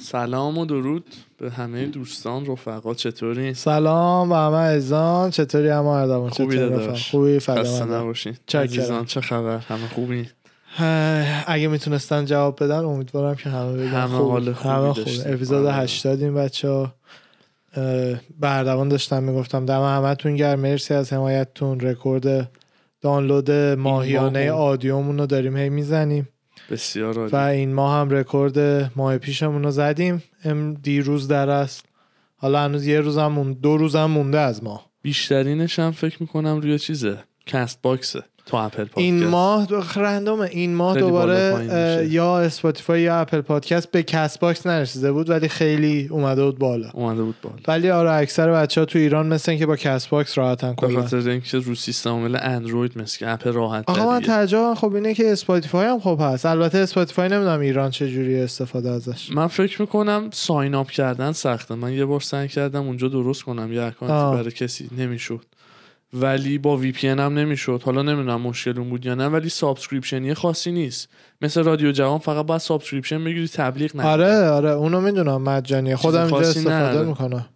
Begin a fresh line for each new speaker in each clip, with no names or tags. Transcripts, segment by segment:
سلام و درود به همه دوستان رفقا چطوری؟
سلام به همه عزیزان چطوری همه اردوان
خوبی داداش.
خوبی
خسته نباشین. عزیزان چه خبر همه خوبی
اگه می‌تونستن جواب بدن امیدوارم که همه بگن
همه
خوب.
حال خوبی
همه. خوب اپیزود
آره.
80 این بچه ها به اردوان داشتم می‌گفتم دم همتون گرم مرسی از حمایتتون رکورد دانلود ماهیانه
ماه.
آدیومون رو داریم هی می‌زنیم
بسیار عالی.
و این ماه هم رکورد ماه پیشمون رو زدیم. ام دیروز در است حالا هنوز یه روز هم دو روز هم مونده از ماه.
بیشترینش هم فکر می‌کنم روی چیزه. کست باکسه تو اپل پادکست.
این ماه دو- random ه این ماه دوباره. یا اسپاتیفای یا اپل پادکست به کست باکس نرسیده بود ولی خیلی اومده بود بالا.
اومده بود بالا.
ولی آره اکثر بچه ها تو ایران مثل که با کست باکس راحتن
به
کلا
خاطر اینکه رو سیستم عامل اندروید مثل که app راحت
آقا من. تعجبم خب اینه که اسپاتیفای هم خب هست. البته اسپاتیفای نمی‌دونم ایران چه جوری استفاده ازش.
من فکر می‌کنم sign up کردن سخته. من یه بار سعی کردم اونجا درست کنم. یه
آه.
اکانتی برای کسی نمی‌شد. ولی با VP هم نمی‌شد. حالا نمی‌دونم مشکل اون بود یا نه ولی subscription ی خاصی نیست. مثل رادیو جوان فقط باید subscription بگیری تبلیغ نه
آره آره اونو می‌دونم مجانیه خودم اینجا استفاده. می‌کنم.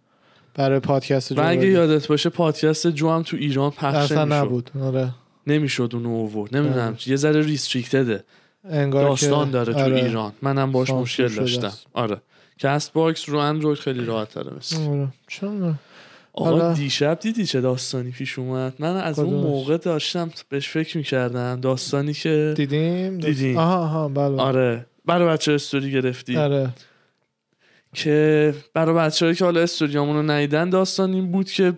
برای پادکست
و
جو
اگه. یادت باشه پادکست جو هم تو ایران پخش
نبود. آره.
نمی‌شد اونو اوورد. نمی‌دونم
آره.
یه ذره restricted ه.
انگار
داستان
که-
داره تو
آره.
ایران. منم باش مشکل داشتم. آره. کست باکس رو اندروید خیلی راحت تره مثل
آره. چون
آقا دیشب دیدی چه داستانی پیش اومد؟ من از اون؟ موقع داشتم بهش فکر می‌کردم. داستانی که
دیدیم؟
دیدیم.
آها آها بله.
آره. برای بچه استوری گرفتی.
آره.
که برای بچه که حالا استوریامون رو ندیدن داستان این بود که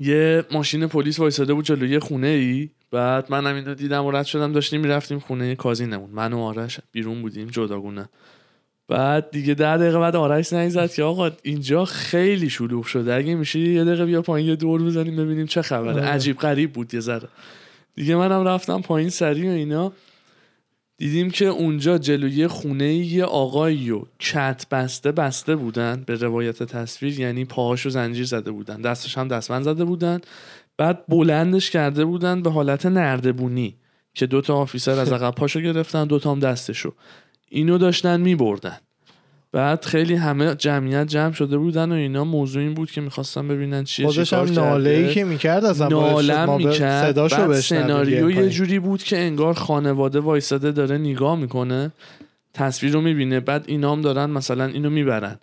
یه ماشین پلیس وایساده بود جلوی یه خونه ای بعد منم اینو دیدم و رد شدم داشتیم می‌رفتیم خونه کازینمون. من و آرش بیرون بودیم جداگونه. بعد دیگه ده دقیقه بعد آرش زنگ زد که آقا اینجا خیلی شلوغ شده. اگه میشه یه دقیقه بیا پایین یه دور بزنیم ببینیم چه خبره.
آره.
عجیب غریب بود یه ذره. دیگه منم رفتم پایین سریع و اینا. دیدیم که اونجا جلوی خونه یه آقایی و کت بسته بسته بودن به روایت تصویر یعنی پاهاشو زنجیر زده بودن. دستش هم دستبند زده بودن. بعد بلندش کرده بودن به حالت نردبونی که دوتا آفیسر از عقب پاشو گرفتن دوتا هم دستشو. اینو داشتن میبردن. بعد خیلی همه جمعیت جمع شده بودن و اینا. موضوع این بود که می‌خواستن ببینن چیه
خودش هم ناله ای. که می‌کرد شد.
نالم می‌کرد. بعد سناریو یه. جوری بود که انگار خانواده وایساده داره نگاه می‌کنه تصویر رو می‌بینه بعد اینا هم دارن مثلا اینو می‌برن.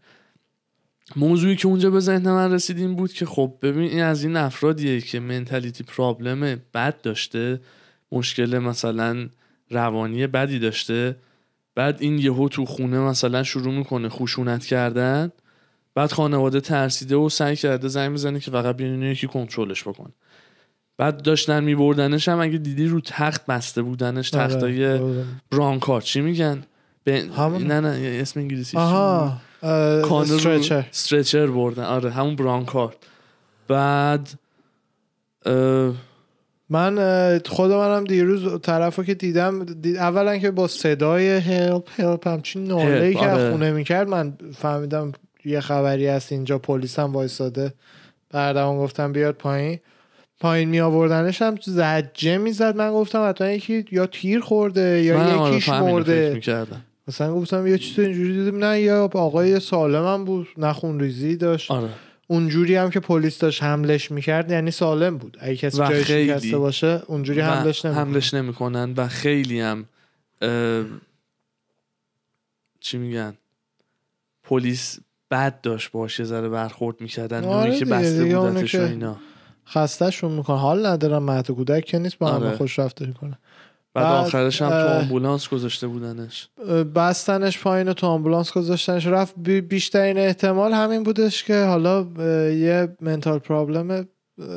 موضوعی که اونجا به ذهن من رسید این بود که خب ببین این از این افرادیه که منتالیتی پرابلم بد داشته مشکل مثلا روانی بدی داشته. بعد این یهو تو خونه مثلا شروع می‌کنه خشونت کردن بعد خانواده ترسیده و سعی کرده زنگ می‌زنه که فقط بیان اینو یکی کنترلش بکنه. بعد داشتن میبردنش هم اگه دیدی رو تخت بسته بودنش
آره،
تختای
آره.
برانکارد چی میگن؟ به...
همون-
نه نه اسم انگلیسی
آها
کانر
استرچر.
استرچر بردن. آره همون برانکارد بعد اه،
من خود منم دیروز طرفو که دیدم دید اولا که با صدای هلپ هلپ همچین ناله ای
هلپ،
که
آره.
خونه می‌کرد من فهمیدم یه خبری هست اینجا پلیس هم وایساده. بردم گفتم بیاد پایین. پایین می آوردنش هم زجه می‌زد. من گفتم حتما یکی یا تیر خورده یا
آره
یکیش مرده. مثلا گفتم یه چیز اینجوری دیدم. نه یا آقای سالم هم بود. نه خونریزی داشت.
آره.
اونجوری هم که پلیس داشت حملش می‌کرد یعنی سالم بود. اگه کسی جای. شکسته باشه اونجوری حملش نمی‌کنه.
حملش نمی‌کنن و خیلی هم اه، چی میگن؟ پلیس بد داشت باش یه ذره برخورد می‌کردن
آره
که بسته بودتش و اینا.
خستهشون می‌کنه. حال ندارم مهد کودک که نیست با همه
آره.
خوش رفتاری کنه.
بعد
بعد،
آخرش هم تو آمبولانس گذاشته بودنش
بستنش پایین تو آمبولانس گذاشتنش رفت بی- بیشترین احتمال همین بودش که حالا یه منتال پرابلم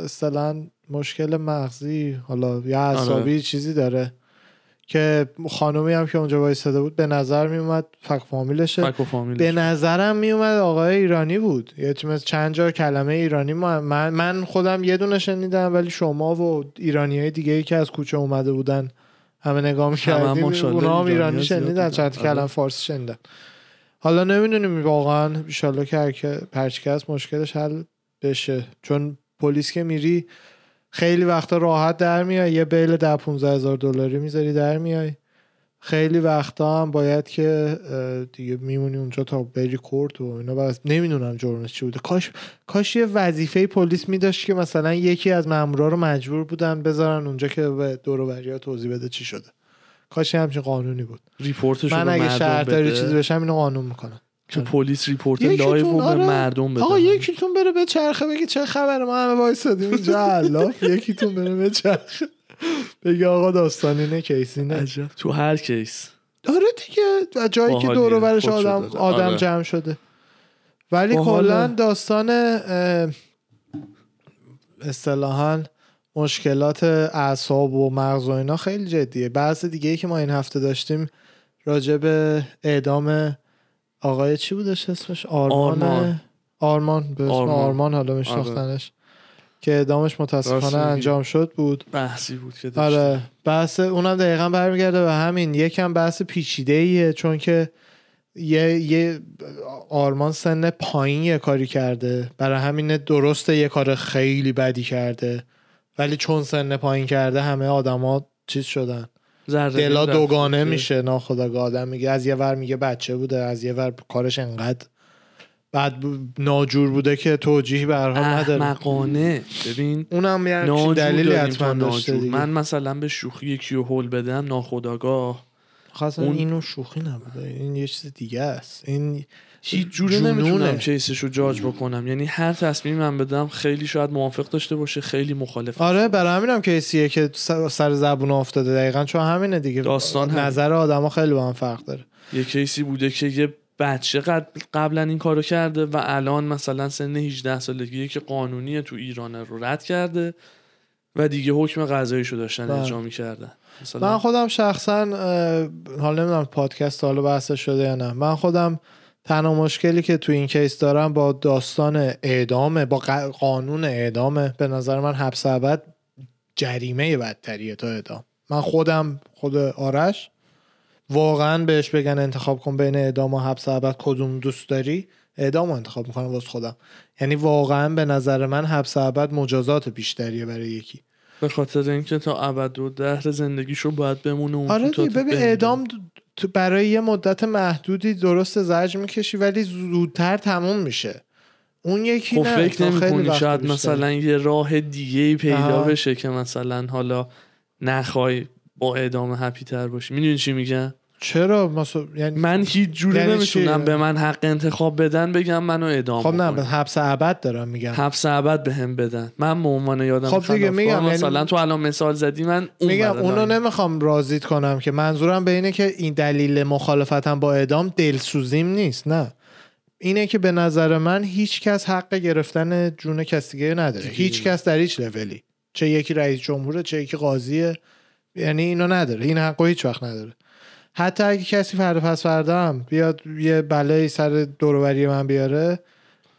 اصطلاحا مشکل مغزی حالا یا عصابی
آره.
چیزی داره که خانومی هم که اونجا وایساده بود به نظر میومد فک فامیلشه
فک و فامیلش.
به نظرم میومد آقای ایرانی بود یه چند جا کلمه ایرانی ما من, من خودم یه دونه شنیدم ولی شما و ایرانی های دیگه ای که از کوچه اومده بودن همه نگاه می‌کردیم اونا هم ایرانی شنیدن. چند. کلمه فارسی شنیدن حالا نمی‌دونیم واقعا ایشالله که هر که هست مشکلش حل بشه چون پلیس که میری خیلی وقتا راحت در میای یه بیل ده 15 هزار دلاری می‌ذاری در میای خیلی وقتا هم باید که دیگه میمونی اونجا تا بری کورت و اینا. بس نمی‌دونم جرمش چی بوده. کاش کاش یه وظیفه پلیس میداشت که مثلا یکی از مامورا رو مجبور بودن بذارن اونجا که به دور توضیح بده چی شده. کاش همچین قانونی بود.
report
ش
من
اگه شهرداری چیزی بشم اینو قانون می‌کنم.
که پلیس
report
live رو به
آره.
مردم بده.
آقا یکیتون بره به چرخه بگه چه خبر ما همه وایسادیم. اینجا یکیتون بره به چرخه. بگه آقا داستان اینه case اینه
عجب تو هر case
آره دیگه جایی که. دور و برش آدم
شده.
آدم
آره.
جمع شده ولی. کلا داستان اصطلاحا مشکلات اعصاب و مغز و اینا خیلی جدیه بحث دیگه ای که ما این هفته داشتیم راجع به اعدام آقای چی بودش اسمش آرمان
آرمان.
آرمان به اسم آرمان,
آرمان.
حالا میشناختنش که اعدامش
راست
متاسفانه. انجام شد بود.
بحثی بود که
آره بحث اونم دقیقا برمیگرده به همین. یکم بحث پیچیده ایه چون که یه, یه آرمان سن پایین یه کاری کرده. برای همین درسته یه کار خیلی بدی کرده. ولی چون سن پایین کرده همه آدما چیز شدن. دلا دوگانه میشه ناخداگاه آدم میگه. از یه ور میگه بچه بوده از یه ور کارش انقدر بعد ناجور بوده که به هر حال نداره.
احمقانه. ببین
اونم یه دلیلی حتما داشته. دیگه.
من مثلا به شوخی یکی رو هول بدم ناخداگاه
خاصا
اون-
اینو شوخی نبوده. این یه چیز دیگه است. این
هیچ جوره
جنونه.
نمی‌تونم کیسش رو جاج بکنم. یعنی هر تصمیم من بدم خیلی شاید موافق داشته باشه خیلی مخالف.
آره برای همینم کیسیه که سر زبون افتاده. دقیقا چون همینه دیگه.
داستان.
نظر آدما خیلی با هم فرق داره.
یه کیسی بوده که یه بچه قبلا این کارو کرده و الان مثلا سن 18 سالگی که قانونی تو ایران رو رد کرده و دیگه حکم قضاییشو داشتن
بله.
اجرا می‌کردن.
من خودم شخصا حالا نمی‌دونم پادکست حالا بحث شده یا نه. من خودم تنها مشکلی که تو این کیس دارم با داستان اعدامه با قانون اعدامه به نظر من حبس ابد جریمه بدتریه تا اعدام. من خودم خود آرش واقعا بهش بگن انتخاب کن بین اعدام و حبس ابد کدوم دوست داری اعدام رو انتخاب می‌کنم واسه خودم یعنی واقعا به نظر من حبس ابد مجازات بیشتریه برای یکی
به خاطر اینکه تا ابد و دهر زندگیشو باید بمونه اون
آره ببین. اعدام تو برای یه مدت محدودی درست زرج می‌کشی ولی زودتر تموم میشه اون یکی
خب
نه
فکر
تا
نمی
خیلی
کنی
وقت
شاید
بیشتر.
مثلا یه راه دیگه پیدا. بشه که مثلا حالا نخوای با اعدام هپی تر باشی. می‌دونی چی میگم؟
چرا؟ مثلا یعنی
من هیچ جوری
یعنی
نمی‌تونم؟ به من حق انتخاب بدن بگم منو اعدام
خب نه حبس ابد دارم میگم.
حبس ابد به هم بدن. من به عنوان یادم
خب دیگه میگم، یعنی-
مثلا تو الان مثال زدی من اون
میگم اونو. نمی‌خوام رازیت کنم که منظورم به اینه که این دلیل مخالفتم با اعدام دلسوزیم نیست نه. اینه که به نظر من هیچ کس حق گرفتن جون کسی نداره. هیچ کس در هیچ لولی. چه یکی رئیس جمهوره چه یکی قاضیه. یعنی اینو نداره. این حقو هیچ وقت نداره. حتی اگه کسی فردا پس فردا هم بیاد یه بلایی سر دوروبری من بیاره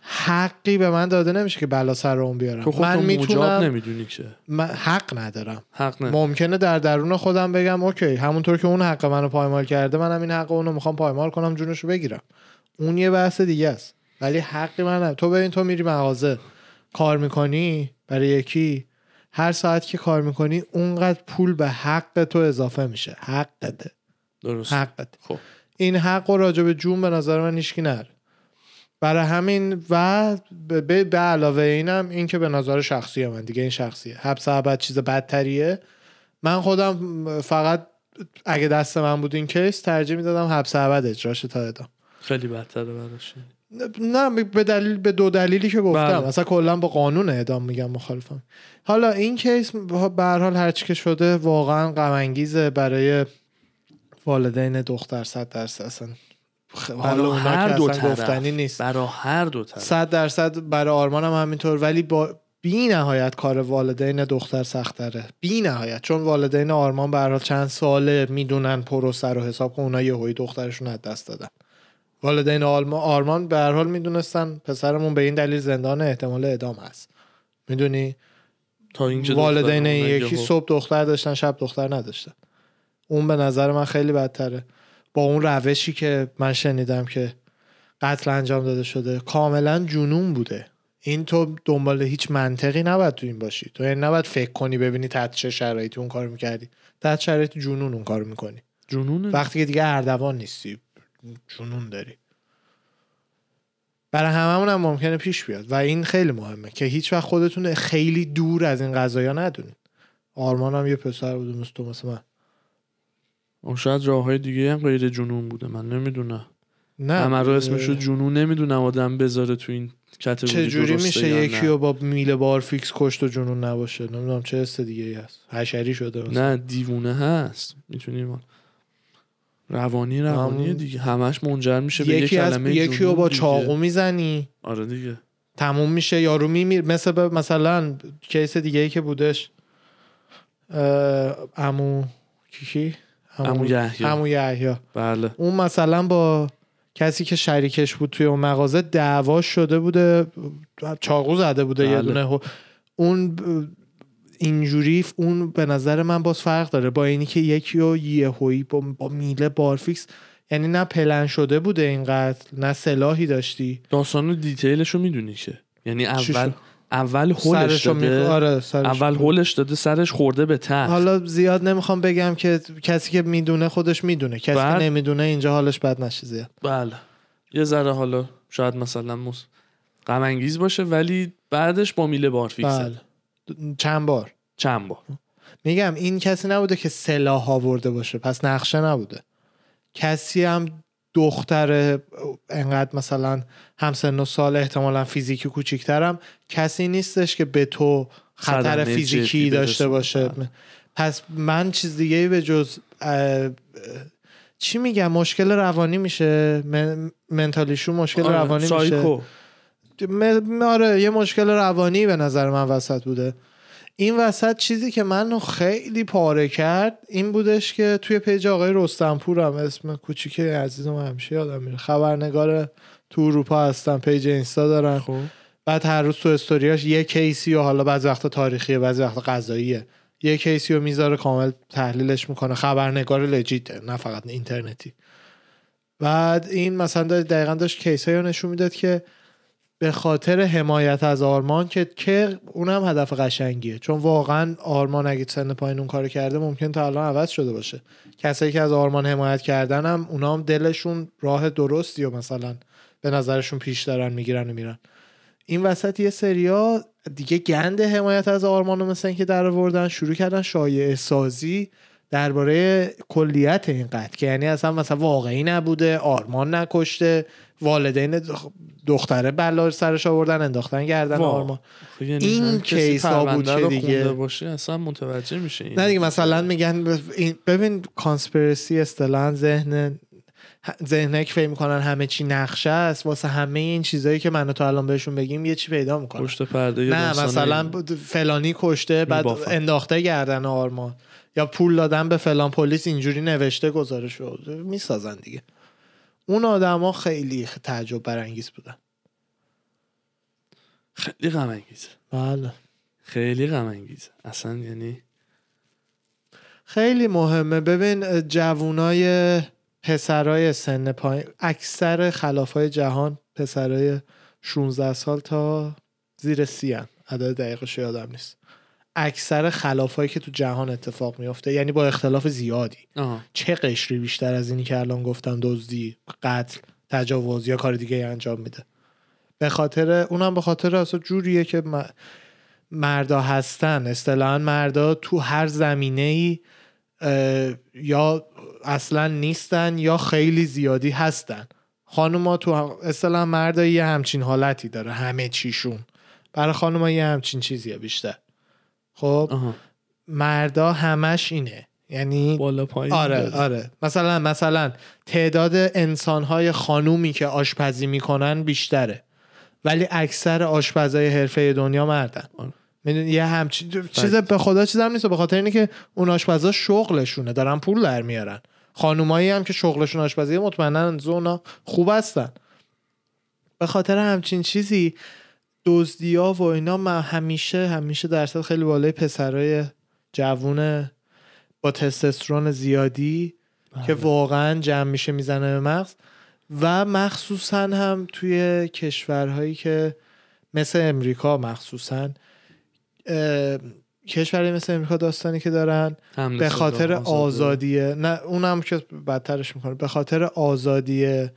حقی به من داده نمیشه که بلا سر اون بیارم.
تو
من می‌تونم
نمی‌دونی که.
من حق ندارم.
حق نه
ممکنه در درون خودم بگم اوکی همونطور که اون حق منو پایمال کرده منم این حق اونو می‌خوام پایمال کنم جونشو بگیرم. اون یه بحث دیگه است. ولی حقی من ندارم. تو ببین تو میری مغازه کار می‌کنی برای یکی هر ساعت که کار می‌کنی اونقدر پول به حق تو اضافه میشه. حقته
درست.
حقت
خب.
این حق و راجع به جون به نظر من هیچکی نره. برای همین و به, به, علاوه اینم این که به نظر شخصی من دیگه این شخصیه. حبس ابد چیز بدتریه. من خودم فقط اگه دست من بود این کیس ترجیح می‌دادم حبس ابد اجراش تا اعدام
خیلی بدتره براش.
نه به دلیل به دو دلیلی که گفتم.
بله.
اصلا کلا با قانون اعدام میگم مخالفم. حالا این کیس به هر حال هرچی که شده واقعا غم انگیزه برای والدین دختر. صد درصد اصلا حالا
هر دو طرف.
گفتنی نیست.
برای هر دو طرف.
صد درصد برای آرمان هم همینطور ولی با بی نهایت کار والدین دختر سختره. بی نهایت چون والدین آرمان به چند ساله می‌دونن پروسه رو حساب کن اونا یهویی دخترشون از دست دادن. والدین آلما- آرمان به هر حال می‌دونستن پسرمون به این دلیل زندان احتمال اعدام هست. می‌دونی؟
تا اینکه
والدین این یکی
یهو.
صبح دختر داشتن شب دختر نداشتن. اون به نظر من خیلی بدتره. با اون روشی که من شنیدم که قتل انجام داده شده کاملا جنون بوده. این تو دنبال هیچ منطقی نباید تو این باشی. تو یعنی نباید فکر کنی ببینی تحت چه شرایطی اون کار می‌کردی. تحت شرایط جنون اون کار می‌کنی.
جنونه
وقتی که دیگه اردوان نیستی. جنون داری. برای هممون هم ممکنه پیش بیاد و این خیلی مهمه که هیچ وقت خودتون خیلی دور از این قضايا ندونید آرمان هم یه پسر بود مثل تو مثل من.
اون شاید راه های دیگه هم غیر جنون بوده من نمی‌دونم.
نه.
همه رو اسمشو جنون نمی‌دونم آدم بذاره تو این کتگوری
چجوری
درسته
میشه یکی. رو با میله بار فیکس کشت و جنون نباشه؟ نمی‌دونم چه حس دیگه ای هست؟ حشری شده مثلا.
نه دیوونه هست. می‌تونیم روانی روانی دیگه. همش منجر میشه به یک
یکی از یکی رو با. چاقو می‌زنی.
آره دیگه.
تموم میشه یارو میمیر. مثل به مثلا case دیگه ای که بودش اه، عمو کی کی؟
عمو یحیی.
عمو یحیی.
بله.
اون مثلا با کسی که شریکش بود توی اون مغازه دعوا شده بوده چاقو زده بوده یه
بله.
دونه اون ب- اینجوری اون به نظر من باز فرق داره با اینی که یکی و یهویی با, با میله بارفیکس یعنی نه پلن شده بوده این قتل نه سلاحی داشتی.
داستان detail ش رو می‌دونی که. یعنی اول؟ اول هولش داده
آره سرش
اول هولش داده سرش خورده به تخت
حالا زیاد نمی‌خوام بگم که کسی که می‌دونه خودش می‌دونه. کسی
بعد-
که نمی‌دونه اینجا حالش بد نشه زیاد.
بله. یه ذره حالا شاید مثلا مس... غم انگیز باشه ولی بعدش با میله بارفیکس
بله. چند بار؟
چند بار.
میگم این کسی نبوده که سلاح آورده باشه پس نقشه نبوده. کسی هم دختر انقدر مثلا همسن و سال احتمالا فیزیکی کوچیکترم کسی نیستش که به تو خطر فیزیکی داشته. باشه. پس من چیز دیگه ای به جز چی میگم؟ مشکل روانی میشه men- mentally شون مشکل
آره،
روانی میشه.
سایکو.
م- آره یه مشکل روانی به نظر من وسط بوده. این وسط چیزی که من خیلی پاره کرد این بودش که توی page آقای رستنپور هم اسم کوچیکه عزیزم همیشه یادم میره. خبرنگار تو اروپا هستن page اینستا دارن
خب.
بعد هر روز تو استوریاش یه case ی و حالا بعضی وقتا تاریخیه بعضی وقتا قضاییه. یه case ی رو می‌ذاره کامل تحلیلش می‌کنه. خبرنگار legit ه نه فقط اینترنتی. بعد این مثلا دقیقا داشت case رو نشون می‌داد که به خاطر حمایت از آرمان که که اونم هدف قشنگیه. چون واقعا آرمان اگه سن پایین اون کارو کرده ممکن تا الان عوض شده باشه. کسایی که از آرمان حمایت کردن هم اونا هم دلشون راه درستی و مثلا به نظرشون پیش دارن می‌گیرن و میرن. این وسط یه سریا دیگه گند حمایت از آرمان رو مثل اینکه در آوردن شروع کردن شایعه سازی درباره کلیت این قتل. که یعنی اصلا مثلا واقعی نبوده آرمان نکشته والدین دخ- دختره بلا سرش آوردن انداختن گردن. آرمان.
خب یعنی
این کیس ها بود که
رو
دیگه-
باشه اصلا متوجه میشه این
نه دیگه مثلا میگن ببین کانسپیرسی اصطلاحا ذهن ذهنه که فکر می‌کنن همه چی نقشه است واسه همه این چیزایی که من و تو الان بهشون بگیم یه چی پیدا می‌کنن
پشت پرده
نه مثلا فلانی کشته بعد
میبافن.
انداخته گردن آرمان. یا پول دادن به فلان پلیس اینجوری نوشته گزارش شد می‌سازن دیگه. اون آدما خیلی تعجب برانگیز بودن.
خیلی غم انگیزه
بله.
خیلی غم انگیزه اصلا یعنی
خیلی مهمه. ببین جوونای پسرای سن پایین اکثر خلافای جهان پسرای 16 سال تا زیر سی هن. عدد دقیقش یادم نیست. اکثر خلافایی که تو جهان اتفاق میفته یعنی با اختلاف زیادی.
آها.
چه قشری بیشتر از اینی که الان گفتم دزدی قتل تجاوز یا کار دیگه انجام میده؟ به خاطر اونم به خاطر اصلا جوریه که مردا هستن. اصطلاحا مردا تو هر زمینه ای یا اصلا نیستن یا خیلی زیادی هستن. خانوما تو اصطلاحا مردا یه همچین حالتی داره همه چیشون. برای خانوما یه همچین چیزیه بیشتر. خب
آها.
مردا همش اینه. یعنی
بالا پایین
آره
داره.
آره. مثلا مثلا تعداد انسانهای خانومی که آشپزی می‌کنن بیشتره. ولی اکثر آشپزای حرفه دنیا مردن.
آره.
می‌دونی یه همچین چیز به خدا چیزم نیست به خاطر اینه که اون آشپزا شغلشونه دارن پول در میارن. خانومایی هم که شغلشون آشپزی مطمئنا زونا خوب هستن. به خاطر همچین چیزی دزدیا و اینا من همیشه همیشه درصد خیلی بالای پسرای جوون با تستوسترون زیادی که واقعا جمع میشه می‌زنه به مغز. و مخصوصا هم توی کشورهایی که مثل امریکا مخصوصا کشوری مثل امریکا داستانی که دارن به خاطر
آزاده.
آزادی نه اونم که بدترش می‌کنه. به خاطر آزادی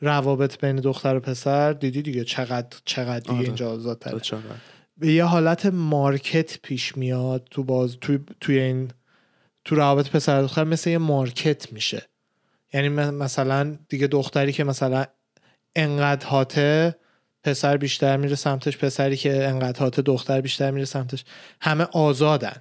روابط بین دختر و پسر دیدی دیگه چقدر چقدر دیگه
آره.
اینجا آزادتره؟ به یه حالت مارکت پیش میاد تو باز توی, توی این تو روابط پسر و دختر مثل یه مارکت میشه. یعنی مثلا دیگه دختری که مثلا انقدر هاته پسر بیشتر میره سمتش پسری که انقدر هاته دختر بیشتر میره سمتش. همه آزادن.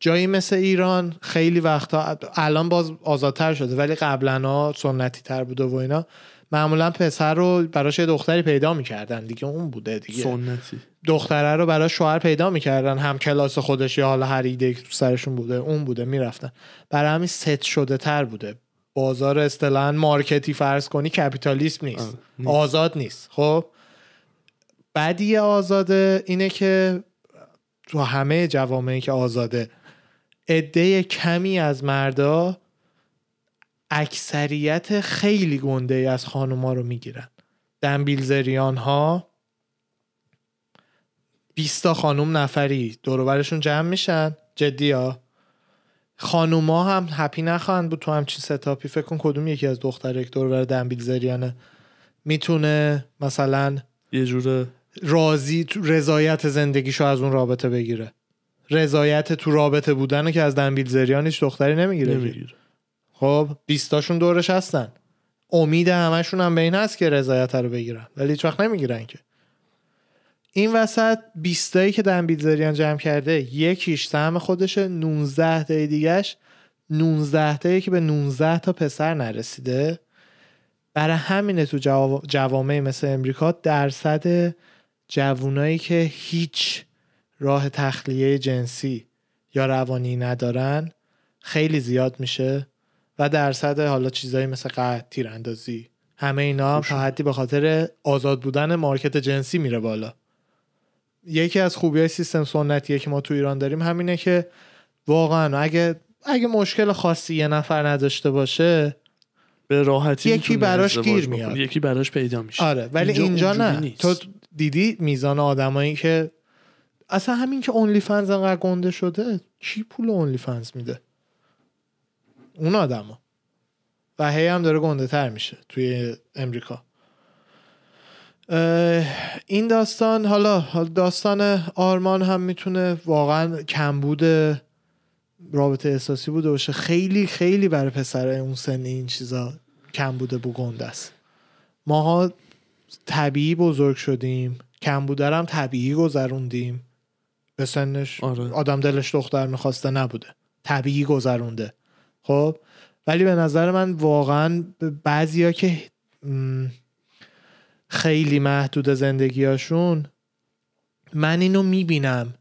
جایی مثل ایران خیلی وقتا الان باز آزادتر شده ولی قبلا سنتی تر بوده و اینا. معمولا پسر رو براش یه دختری پیدا می‌کردن. دیگه اون بوده دیگه.
سنتی.
دختره رو برای شوهر پیدا می‌کردن. هم کلاس خودش یا حالا هر ایده که تو سرشون بوده اون بوده می‌رفتن. برای همین ست شده تر بوده. بازار اصطلاحا مارکتی فرض کنی کپیتالیسم نیست.
نیست.
آزاد نیست. خب؟ بدی آزاده اینه که تو همه جوامعی که آزاده عده کمی از مردا اکثریت خیلی گنده ای از خانوما رو می‌گیرن. دنبیلزریان ها 20 تا خانوم نفری دوروبرشون جمع میشن. جدی ها خانوما هم هپی نخواهند بود. تو همچین ستاپی فکر کن کدوم یکی از دختر یک دوربر دنبیلزریانه می‌تونه مثلا
یه جور
راضی رضایت زندگیشو از اون رابطه بگیره. رضایت تو رابطه بودن که از دنبیلزریان هیچ دختری نمی‌گیره
نمی‌گیره.
خب بیستاشون دورش هستن. امید همشون هم به این هست که رضایت رو بگیرن. ولی هیچ وقت نمی‌گیرن که. این وسط بیستایی که دنبیلزریان جمع کرده یکیش سهم خودشه 19 تای دیگهش 19 تایی که به 19 تا پسر نرسیده. برای همینه تو جوا- جوامع مثل امریکا درصد جوونایی که هیچ راه تخلیه جنسی یا روانی ندارن خیلی زیاد میشه. و درصد حالا چیزایی مثل قطع تیراندازی همه اینا هم تا حدی به خاطر آزاد بودن مارکت جنسی میره بالا یکی از خوبی های سیستم سنتیه که ما تو ایران داریم همینه که واقعا اگه اگه مشکل خاصی یه نفر نداشته باشه
به راحتی
یکی براش گیر. میاد.
یکی براش پیدا میشه
آره ولی اینجا,
اونجوری
نه
نیست.
تو دیدی میزان آدمایی که اصلا همین که اونلی فنز انقدر گنده شده کی پول اونلی فنز میده اون آدما و هی هم داره گنده تر میشه توی امریکا. این داستان حالا داستان آرمان هم می‌تونه واقعا کمبود رابطه احساسی بوده باشه. خیلی خیلی برای پسر اون سن این چیزا کم بوده و گنده است. ماها طبیعی بزرگ شدیم کم هم طبیعی گذروندیم. به سنش
آره.
آدم دلش دختر می‌خواسته نبوده. طبیعی گذرونده. خب ولی به نظر من واقعا بعضیا که خیلی محدود زندگیاشون من اینو می‌بینم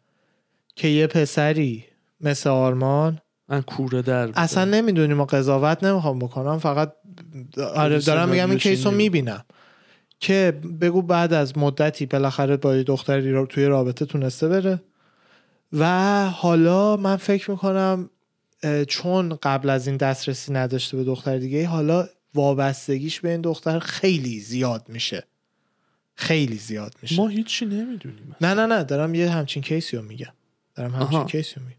که یه پسری مثل آرمان
من کوره در بوده.
اصلا نمی‌دونیم و قضاوت نمی‌خوام بکنم فقط آره دارم میگم این کیس رو. می‌بینم که بگو بعد از مدتی بالاخره با یه دختری رو توی رابطه تونسته بره و حالا من فکر می‌کنم چون قبل از این دسترسی نداشته به دختر دیگه حالا وابستگیش به این دختر خیلی زیاد میشه. خیلی زیاد میشه.
ما هیچی نمی‌دونیم
نه نه نه دارم یه همچین کیسی رو میگم. دارم همچین
آها.
کیسی رو میگم.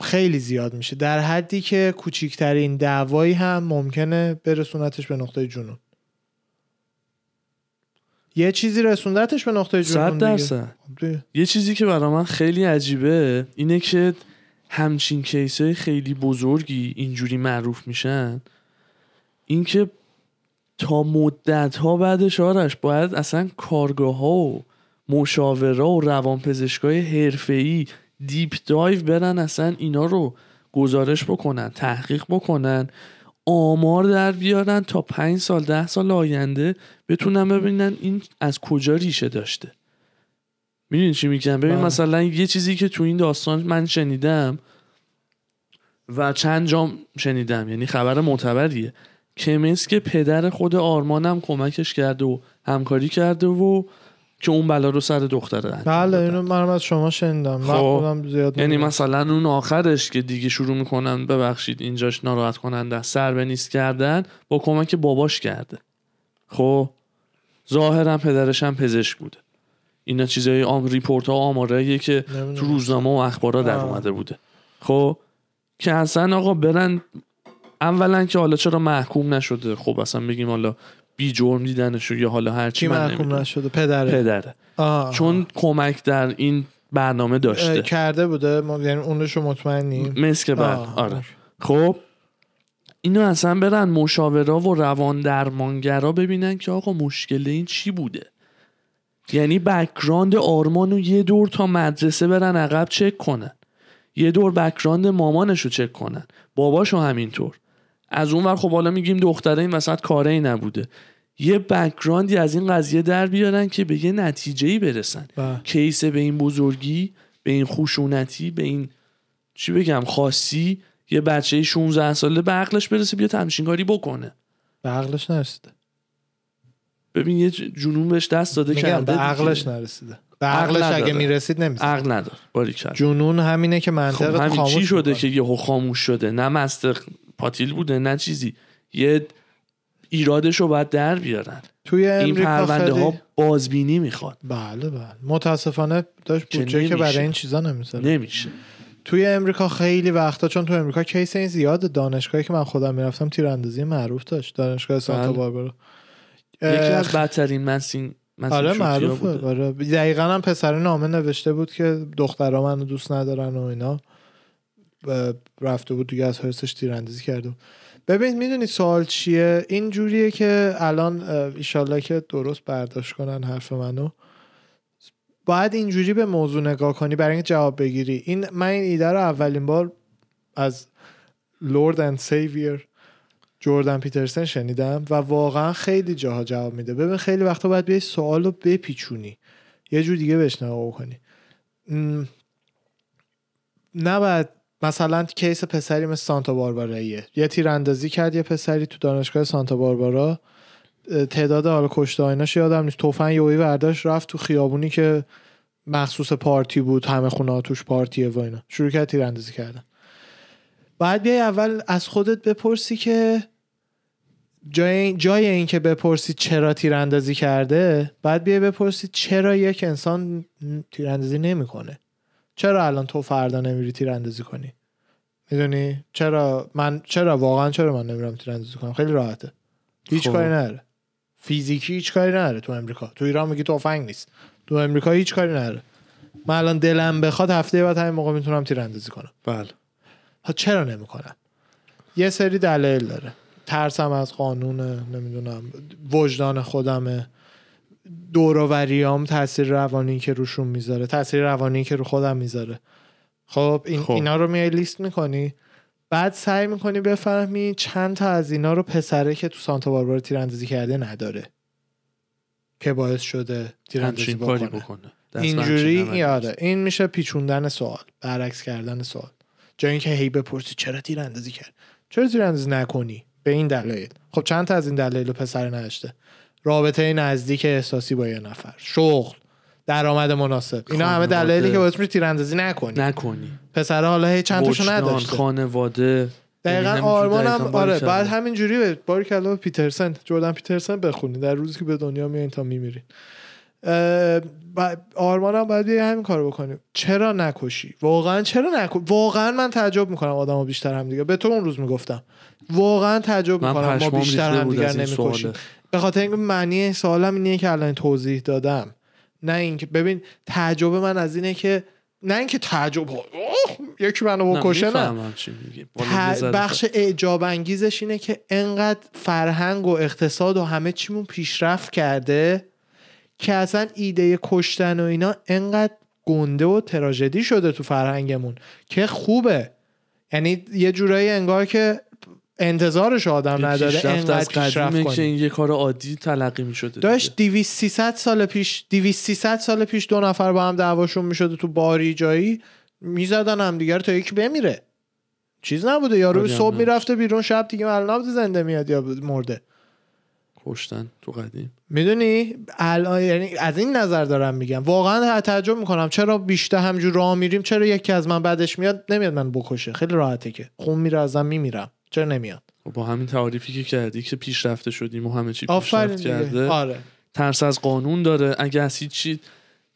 خیلی زیاد میشه. در حدی که کوچیکترین دعوایی هم ممکنه برسونتش به نقطه جنون. یه چیزی رسوندتش به نقطه جنون
صد. درصد.
دیگه.
یه چیزی که برای من خیلی عجیبه اینه که همچین کیسای خیلی بزرگی اینجوری معروف میشن؟ اینکه تا مدت ها بعدش آرش باید اصلا کارگاه ها و مشاوره و روانپزشکای حرفه‌ای دیپ دایو برن اصلا اینا رو گزارش بکنن تحقیق بکنن آمار در بیارن تا پنج سال ده سال آینده بتونن ببینن این از کجا ریشه داشته. می‌دونی چی میگم ببین
بله.
مثلا یه چیزی که تو این داستان من شنیدم و چند جام شنیدم یعنی خبر معتبریه کمس که پدر خود آرمانم کمکش کرده و همکاری کرده و که اون بلا رو سر دختره
بله. اینو منم از شما شنیدم
خب.
زیاد
یعنی. مثلا اون آخرش که دیگه شروع می‌کنن ببخشید اینجاش ناراحت کننده سر به نیست کردن با کمک باباش کرده خب ظاهرا پدرش هم پزشک بوده اینا چیزای آم ریپورت ها آماراییه که
نمی‌دونم.
تو روزنامه و اخبارا در. اومده بوده. خب که اصلا آقا برن اولا که حالا چرا محکوم نشده؟ خب اصلا بگیم حالا بی جرم دیدنشو یا حالا هر چی
کی
من
محکوم. نشده؟ پدره.
پدره.
آه.
چون کمک در این برنامه داشته.
کرده بوده. ما یعنی اونشو مطمئنی
مثل که بله
آه،
آره. خب اینو اصلا برن مشاورا و روان درمانگرا ببینن که آقا مشکل این چی بوده. یعنی بکراند آرمان رو یه دور تا مدرسه برن عقب چک کنن. یه دور بکراند مامانش رو چک کنن. باباشو همینطور. از اون ور خب حالا میگیم دختره این وسط کاره ای نبوده. یه بکراندی از این قضیه در بیارن که به یه نتیجه ای برسن.
بله.
کیس به این بزرگی به این خشونتی به این چی بگم خاصی یه بچه 16 ساله به عقلش برسه بیا همچین بکنه.
به عقلش نرسیده.
ببین یه جنون بهش دست داده
میگم
کرده
به. عقلش نرسیده. به
عقل
عقلش اگه
نداره.
می‌رسید نمی‌زد
عقل ندار باری
جنون همینه که
خب
منطق
همین
خاموش
چی شده
می‌کنه.
که یهو خاموش شده؟ نه مست پاتیل بوده نه چیزی. یه ایرادش رو باید در بیارن.
توی
این
امریکا
پرونده ها بازبینی می‌خواد.
بله بله. متاسفانه داشت
که
بودجه که برای
نمیشه.
این چیزا نمی‌ذاره.
نمیشه.
توی امریکا خیلی وقتا چون تو امریکا کیس این زیاد دانشگاهی که من خودم می‌رفتم تیراندازی معروف داشت. دانشگاه سانتا
بله.
باربارا
یکی از بدترین مسین
آره معروفه. آره. دقیقا هم پسر نامه نوشته بود که دخترها منو دوست ندارن و اینا. و رفته بود دیگه از حرسش تیراندازی کرده بود. ببین می‌دونی سوال چیه؟ این جوریه که الان ایشالله که درست برداشت کنن حرف منو. باید اینجوری به موضوع نگاه کنی برای اینکه جواب بگیری. این من این ایده رو اولین بار از لورد اند سیویر جوردن پیترسن شنیدم و واقعا خیلی جاها جواب میده. ببین خیلی وقتا باید بیای سوال رو بپیچونی. یه جور دیگه بهش نگاه کنی نباید مثلا کیس پسری مثل سانتا بارباراییه یه تیراندازی کرد یه پسری تو دانشگاه سانتا باربارا. تعداد حالا کشته آیناش یادم نیست. تفنگ یوی برداشت رفت تو خیابونی که مخصوص پارتی بود همه خونه توش پارتیه و اینا. شروع کرد تیراندازی کردن. باید بیای اول از خودت بپرسی که جای, جای این که بپرسی چرا تیراندازی کرده باید بیای بپرسی چرا یک انسان تیراندازی نمی‌کنه. چرا الان تو فردا نمیری تیراندازی کنی؟ می‌دونی؟ چرا من چرا واقعا چرا من نمیرم تیراندازی کنم؟ خیلی راحته. هیچ
خب.
کاری نداره فیزیکی هیچ کاری نداره تو امریکا تو ایران میگی تفنگ نیست. تو امریکا هیچ کاری نداره من الان دلم بخواد هفته بعد همین موقع می‌تونم تیراندازی کنم.
بله.
ها چرا نمی‌کنم یه سری دلایل داره. ترسم از قانون نمی‌دونم وجدان خودمه. دوروریام تاثیر روانی که روشون می‌ذاره تاثیر روانی که رو خودم می‌ذاره. خب, این
خب.
اینا رو میای لیست می‌کنی بعد سعی می‌کنی بفهمی چند تا از اینا رو پسره که تو سانتا باربارا تیراندازی کرده نداره. که باعث شده تیراندازی بکنه.
بکنه.
اینجوری؟ یاده این میشه پیچوندن سوال برعکس کردن سوال. جای اینکه هی بپرسی چرا تیراندازی کرد؟ چرا تیراندازی نکنی؟ به این دلایل. خب چند تا از این دلایل رو پسر نداشته؟ رابطه نزدیک احساسی با یه نفر شغل درآمد مناسب. اینا همه. دلایلی که باعث میشه تیراندازی نکنی.
نکنی.
پسر حالا هی چند تاشو نداشته.
خانواده.
دقیقا
یعنی
آرمان هم آره. بعد همینجوری باری کلا پیترسن جردن پیترسن بخونی. در روزی که به دنیا میایین تا میمیرین آرمان هم باید همین کارو بکنیم. چرا نکشی؟ واقعا چرا نکشی واقعا من تعجب می‌کنم آدما بیشتر هم دیگه. به تو اون روز می‌گفتم. واقعا تعجب می‌کنم ما بیشتر هم دیگر
این
نمی‌کشیم. به خاطر اینکه معنی سوالم اینه که الان توضیح دادم. نه اینکه ببین تعجب من از اینه که نه اینکه تعجب یکی منو بکشه نه.
می‌فهمم چی میگی. بالا
ت- بخش اعجاب انگیزش اینه که انقدر فرهنگ و اقتصاد و همه چیمون پیشرفت کرده که اصلا ایده کشتن و اینا انقدر گنده و تراژدی شده تو فرهنگمون که خوبه. یعنی یه جورایی انگار که انتظارش آدم
یه
نداره انقدر پیشرفت کنی
این یه کار عادی تلقی می‌شده
داشت 200 300 سال پیش 200 300 سال پیش دو نفر با هم دعواشون می‌شده تو باری جایی می‌زدن هم دیگر تا یکی بمیره. چیز نبوده یارو صبح. می‌رفته بیرون شب دیگه معلوم نبوده زنده میاد یا مرده.
کشتن تو قدیم.
می‌دونی؟ الان یعنی از این نظر دارم میگم. واقعا تعجب می‌کنم. چرا بیشتر همجور راه میریم چرا یکی از من بعدش میاد نمیاد من بکشه. خیلی راحته که. خون میره ازم میمیرم. چرا نمیاد؟
و با همین تعریفی که کردی که پیشرفته شدیم و همه چی پیشرفت. کرده
آره.
ترس از قانون داره. اگه از هیچ چی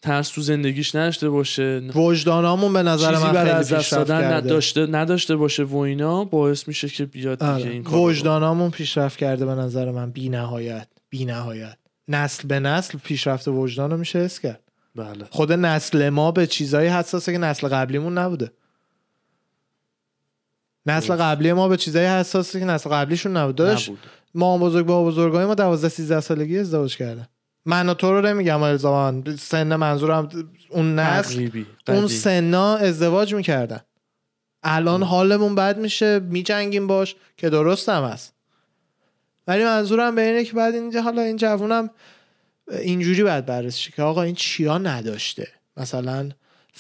ترس تو زندگیش نداشته باشه.
وجدانامون به نظر
چیزی
من خیلی
از دست دادن نداشته نداشته باشه و اینا باعث میشه که بیاد دیگه
آره.
این کار
وجدانامون پیشرفت کرده به نظر من بی نهایت بی نهایت. نسل به نسل پیشرفت وجدان رو میشه حس کرد.
بله.
خود نسل ما به چیزایی حساسه که نسل قبلیمون نبوده. نسل. قبلی ما به چیزایی حساسه که نسل قبلیشون نبود. داشت
نبود.
ما بزرگ با بزرگای ما 12 13 سالگی ازدواج کردن. من و تو رو نمیگم الزاما سن منظورم اون نسل.
تقریبی
اون. سنا ازدواج می‌کردن. الان حالمون بد میشه میجنگیم باش که درست هم هست ولی منظورم به اینه که بعد اینجا حالا این جوونم اینجوری باید بررسی که آقا این چیا نداشته؟ مثلا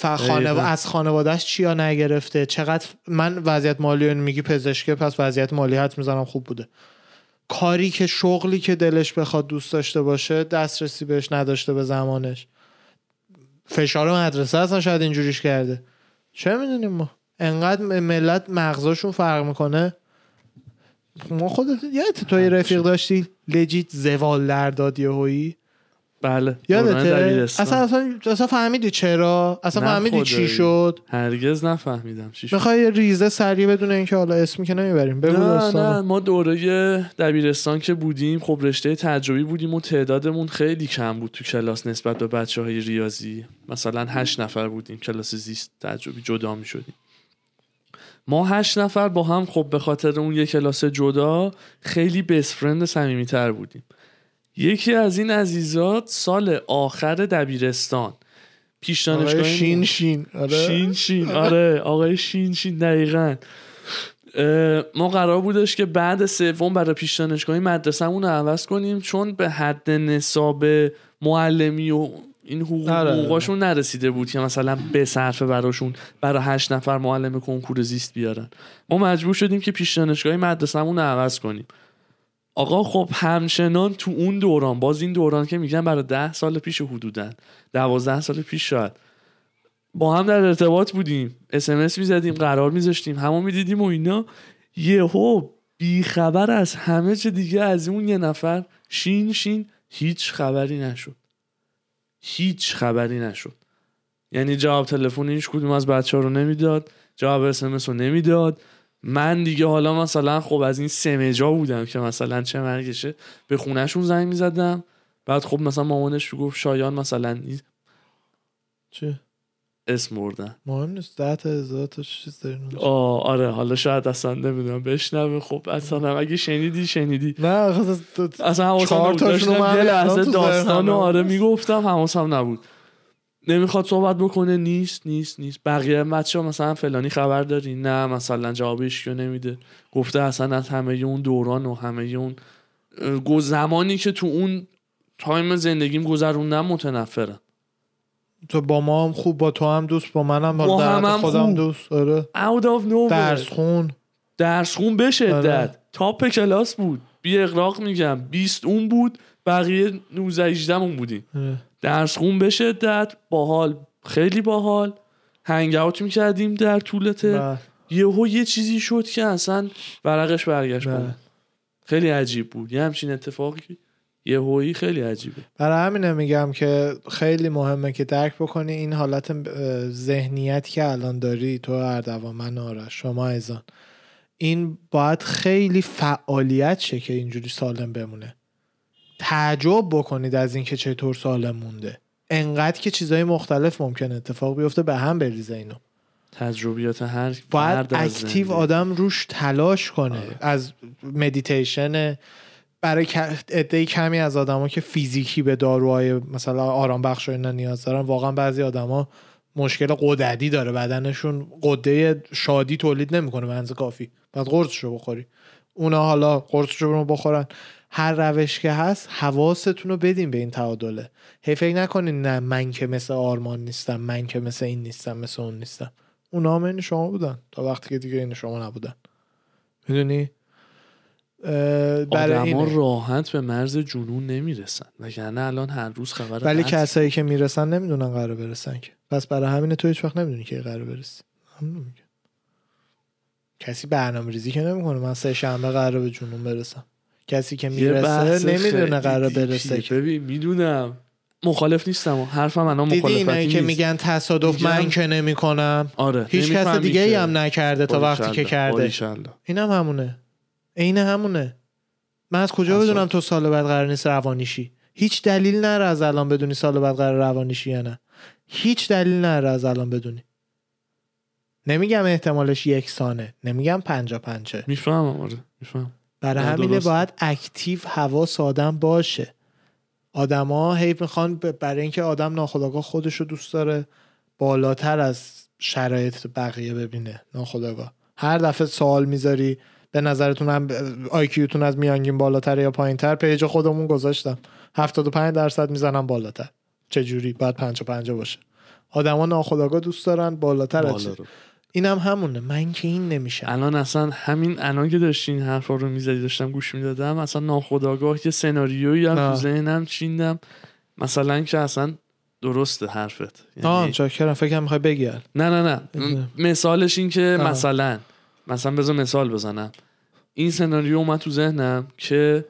خانوا... از خانوادهش چیا نگرفته؟ چقدر من وضعیت مالی میگی پزشکه پس وضعیت مالی حد می‌زنم خوب بوده. کاری که شغلی که دلش بخواد دوست داشته باشه دسترسی بهش نداشته به زمانش. فشار مدرسه اصلا شاید اینجوریش کرده. چه می‌دونیم ما؟ انقدر ملت مغزاشون فرق می‌کنه. ما خودت یادت تو یه رفیق داشتی؟ لجیت زوال در داد یهویی.
بله.
یادته. اصلا اصلا اصلا فهمیدی چرا؟ اصلا فهمیدی چی. شد؟
هرگز نفهمیدم چی شد.
می‌خوای یه ریزه سریع بدون اینکه حالا اسمی که نمی‌بریم. بگو
نه نه. ما دوره دبیرستان که بودیم خب رشته تجربی بودیم و تعدادمون خیلی کم بود تو کلاس نسبت به بچه های ریاضی. مثلا هشت نفر بودیم کلاس زیست تجربی جدا می شدیم ما هشت نفر با هم خب به خاطر اون یک کلاس جدا خیلی بست فرند صمیمی تر بودیم. یکی از این عزیزات سال آخر دبیرستان. پیش دانشگاه
شین شین. آره.
شین شین. آره آقای شین شین دقیقا. ما قرار بودش که بعد سوم برای پیش دانشگاهی مدرسه‌مون رو عوض کنیم چون به حد نصاب معلمی و این حقوق
آره، آره.
حقوقاشون نرسیده بود که مثلا به صرفه براشون برای هشت نفر معلم کنکور زیست بیارن. ما مجبور شدیم که پیش دانشگاهی مدرسه‌مون رو عوض کنیم. آقا خب همچنان تو اون دوران باز این دوران که میگن برای ده سال پیش حدودن دوازده سال پیش شاید. با هم در ارتباط بودیم اسمس می‌زدیم قرار میذاشتیم همو می‌دیدیم و اینا. یهو بی خبر از همه چه دیگه از اون یه نفر شین شین هیچ خبری نشد. هیچ خبری نشد. یعنی جواب تلفن هیچ کدوم از بچه ها رو نمی‌داد جواب اسمس رو نمی‌داد. من دیگه حالا مثلا خب از این سمجا بودم که مثلا چه مرگشه به خونهشون زنگ می‌زدم. بعد خب مثلا مامانش گفت شایان مثلا
چه
اسم بردن.
مهم نیست ده تا هزار تا چیز داریم
آه آره حالا شاید اصلا نمی‌دونم بشنوه. خب اصلا اگه شنیدی شنیدی.
نه خب
اصلا حواسم
چهار
نبود. داشتم یه لحظه داستان آره. می‌گفتم حواسم نبود. نمی‌خواد صحبت بکنه نیست نیست نیست. بقیه بچه مثلا فلانی خبر داری؟ نه مثلا جوابش کیو نمیده. گفته اصلا از همه اون دوران و همه اون زمانی که تو اون time زندگیم گذروندم متنفرم.
تو با ما هم خوب با تو هم دوست با منم
با
حالا در
هم هم
خودم
خوب.
دوست. آره.
Out of nowhere.
درس خون.
درس خون به شدت.
آره.
top کلاس بود. بی اغراق میگم. 20 اون بود. بقیه 19 18 اون بودیم.
آره.
درس خون به شدت باحال خیلی باحال. هنگ اوت می‌کردیم در طول
بله.
یهو یه چیزی شد که اصلا ورقش برگشت
بله.
خیلی عجیب بود. یه همچین اتفاقی یهویی خیلی عجیبه.
برای همینه میگم که خیلی مهمه که درک بکنی این حالت ذهنیتی که الان داری تو اردوان من آرش شما ایزان. این باید خیلی فعالیت شه که اینجوری سالم بمونه. تعجب بکنید از اینکه چطور سالم مونده. انقدر که چیزهای مختلف ممکن اتفاق بیفته به هم بریزه اینو.
تجربیات هر
باید
active.
آدم روش تلاش کنه
آره.
از مدیتیشن برای عده کمی از آدما که فیزیکی به داروهای مثلا آرام بخش و اینا نیاز دارن واقعا بعضی آدما مشکل قدرتی داره. بدنشون غده شادی تولید نمی‌کنه به اندازه کافی. بعد قرصشو بخوری. اونا حالا قرصشو رو بخورن. هر روش که هست حواستون رو بدین به این تعادله. هی فکر نکنین نه من که مثل آرمان نیستم من که مثل این نیستم مثل اون نیستم. اونا هم این شما بودن تا وقتی که دیگه این شما نبودن. می‌دونی؟ برای اینه.
راحت به مرز جنون نمی‌رسن. وگرنه الان هر روز خبر
ولی. کسایی که می‌رسن نمی‌دونن قرار برسن که. پس برای همینه تو هیچ وقت نمی‌دونی که قرار برسی. کسی برنامه ریزی که نمی‌کنه. من سه شنبه قرار به جنون برسم. کسی که می‌رسه نمی‌دونه قرار. برسه
ببین می‌دونم. مخالف نیستم. حرفم الان مخالفتی
اینایی که
نیست.
میگن تصادف من که نمی کنم
آره
هیچ کس دیگه ای هم نکرده تا وقتی که کرده.
باریکلا.
اینم همونه. عین همونه. من از کجا. بدونم تو سال بعد قرار نیست روانیشی؟ هیچ دلیل نره از الان بدونی سال بعد قرار روانیشی یا نه. هیچ دلیل نره از الان بدونی. نمیگم احتمالش یکسانه. نمیگم پنجا پنجه.
می‌فهمم آره. میفهم
برای
نه،
همینه. باید active حواس آدم باشه. آدما هی می‌خوان برای اینکه آدم ناخودآگاه خودش رو دوست داره بالاتر از شرایط بقیه ببینه ناخودآگاه. هر دفعه سوال می‌ذاری به نظرتون هم IQ تون از میانگین بالاتر یا پایینتر؟ page خودمون گذاشتم. 75 درصد می‌زنم بالاتر. چجوری؟ باید 5 50 باشه. آدما ناخودآگاه دوست دارن بالاتر از اینم همونه. من که این نمیشم.
الان اصلا همین الان که داشتین حرفا رو می‌زدی داشتم گوش می‌دادم اصلا ناخداگاه یه سناریویی هم. تو ذهنم چیندم. مثلا که اصلا درسته حرفت. یعنی
چاکرم. فکرم می‌خوای بگی
نه نه نه. مثالش این که
آه.
مثلا مثلا بذار مثال بزنم. این سناریو اومد تو ذهنم که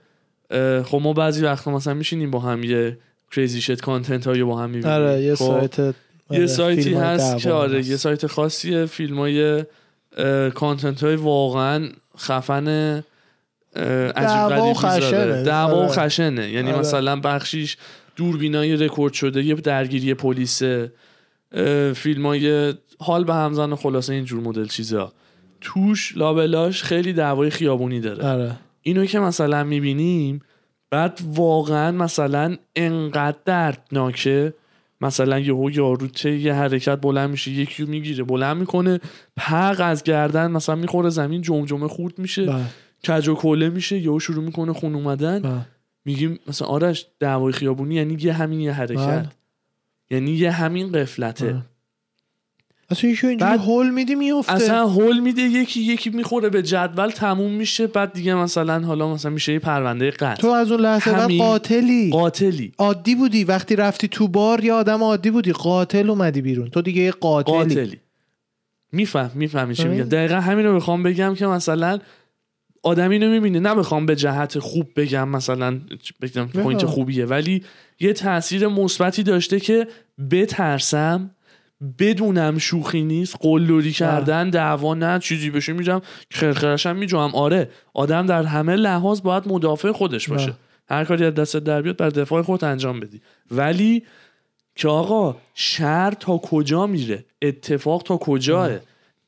خب ما بعضی وقتا مثلا میشینیم با هم یه crazy shit content هایی با هم می‌بینیم.
آره یه سایت
یه
آره،
سایتی هست که آره. یه سایت خاصیه فیلم های content های واقعا خفن عجیب
خشنه.
می‌ذاره دعوا و
آره.
خشنه یعنی
آره.
مثلا بخشیش دوربینای رکورد شده یه درگیری پلیسه فیلم های حال به همزن خلاصه اینجور مدل چیزا توش لابلاش خیلی دعوای خیابونی داره
آره
اینو که مثلا می‌بینیم بعد واقعا مثلا انقدر دردناکه مثلا یهو یارو چه یه حرکت بلند میشه یکی رو می‌گیره بلند می‌کنه پق از گردن مثلا می‌خوره زمین جمجمه خورد میشه
بله،
کج و کوله میشه یهو شروع می‌کنه خون اومدن
بله.
میگیم مثلا آرش دعوای خیابونی یعنی یه همین یه حرکت
بله.
یعنی یه همین قفلته
بله. اصلا یکی اینجوری هول میدی میفته
اصلا هول میده یکی یکی می‌خوره به جدول تموم میشه. بعد دیگه مثلا حالا مثلا میشه یه پرونده قتل
تو از اون لحظه بعد قاتلی.
قاتلی.
عادی بودی؟ وقتی رفتی تو بار یه آدم عادی بودی. قاتل اومدی بیرون. تو دیگه یه قاتلی,
قاتلی. میفهم می‌فهمی چی
آره.
میگم دقیقا همین رو بخوام بگم که مثلا آدم اینو می‌بینه نه بخوام به جهت خوب بگم مثلا بگم. پوینت خوبیه ولی یه تاثیر مثبتی داشته که بترسم. بدونم شوخی نیست قلدری کردن دعوا نه چیزی بشه میرم خرخرشم میجوام. آره آدم در همه لحاظ باید مدافع خودش باشه.
نه.
هر کاری از دست در بیاد بر دفاع خودت انجام بدی. ولی که آقا شر تا کجا میره؟ اتفاق تا کجاه؟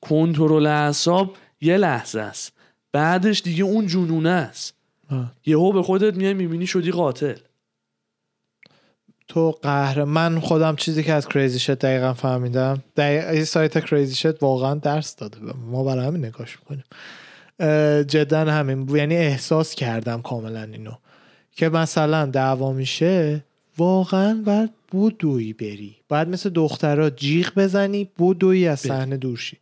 کنترل اعصاب یه لحظه است. بعدش دیگه اون جنونه است. یهو به خودت میای می‌بینی شدی قاتل.
تو قهر من خودم چیزی که از کریزی شت دقیقا فهمیدم. دقیق... این سایت کریزی شت واقعا درس داده. ما. برای همین نگاش می‌کنیم. جدا همین. یعنی احساس کردم کاملا اینو. که مثلا دعوا میشه واقعا باید بودویی بری. باید مثل دخترها جیغ بزنی بودویی از صحنه دور شی.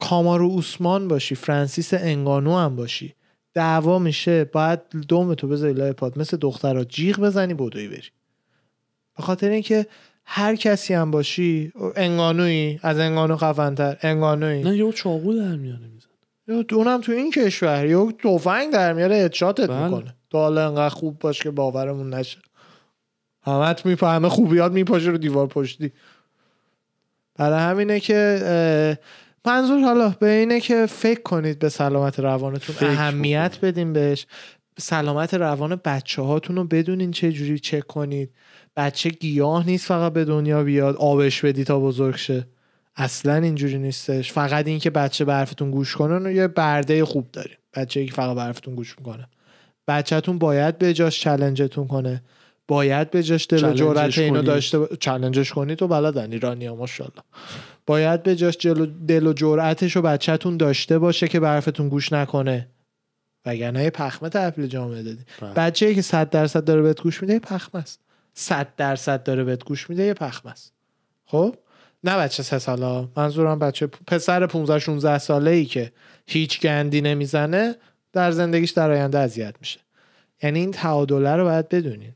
کامارو اوسمان باشی فرانسیس انگانو هم باشی. دعوا میشه باید دوم تو بذاری لای پاد. مثل دخترها جیغ بزنی بودویی بری. به خاطر اینکه هر کسی هم باشی انگانویی از انگانو خفنتر انگانویی.
نه یهو چاقو در میاره میزن
اونم تو این کشور یا تفنگ در میاره هدشاتت
بله.
می‌کنه. تو حالا انقدر خوب باش که باورمون نشه. همت می‌فهمه خوبیات میپاشه رو دیوار پشتی. برای همینه که منظور حالا به اینه که فکر کنید به سلامت روانتون اهمیت بدین بهش. سلامت روان بچه هاتون رو بدونین چه جوری چک کنید. بچه گیاه نیست فقط به دنیا بیاد آبش بدی تا بزرگ شه. اصلا اینجوری نیستش. فقط این که بچه به حرفتون گوش کنه و یه برده خوب داریم. بچه که فقط به حرفتون گوش می‌کنه. بچهتون باید به جاش چلنجتون کنه. باید به جاش دل و جرأت اینو. داشته. چلنجش کنید تو بلدن. ایرانی ها ماشاءالله. باید به جاش دل و, دل و جرأتش رو بچهتون داشته باشه که به حرفتون گوش نکنه. وگرنه یه پخمه تحویل جامعه دادی.
بله.
بچه‌ای که 100 درصد داره بهت گوش میده پخمه است. 100 درصد داره بهت گوش میده یه پخمه است. خب؟ نه بچه سه ساله منظورم بچه پسر 15 16 ساله ای که هیچ گندی نمی‌زنه در زندگیش در آینده اذیت میشه. یعنی این تعادله رو باید بدونین.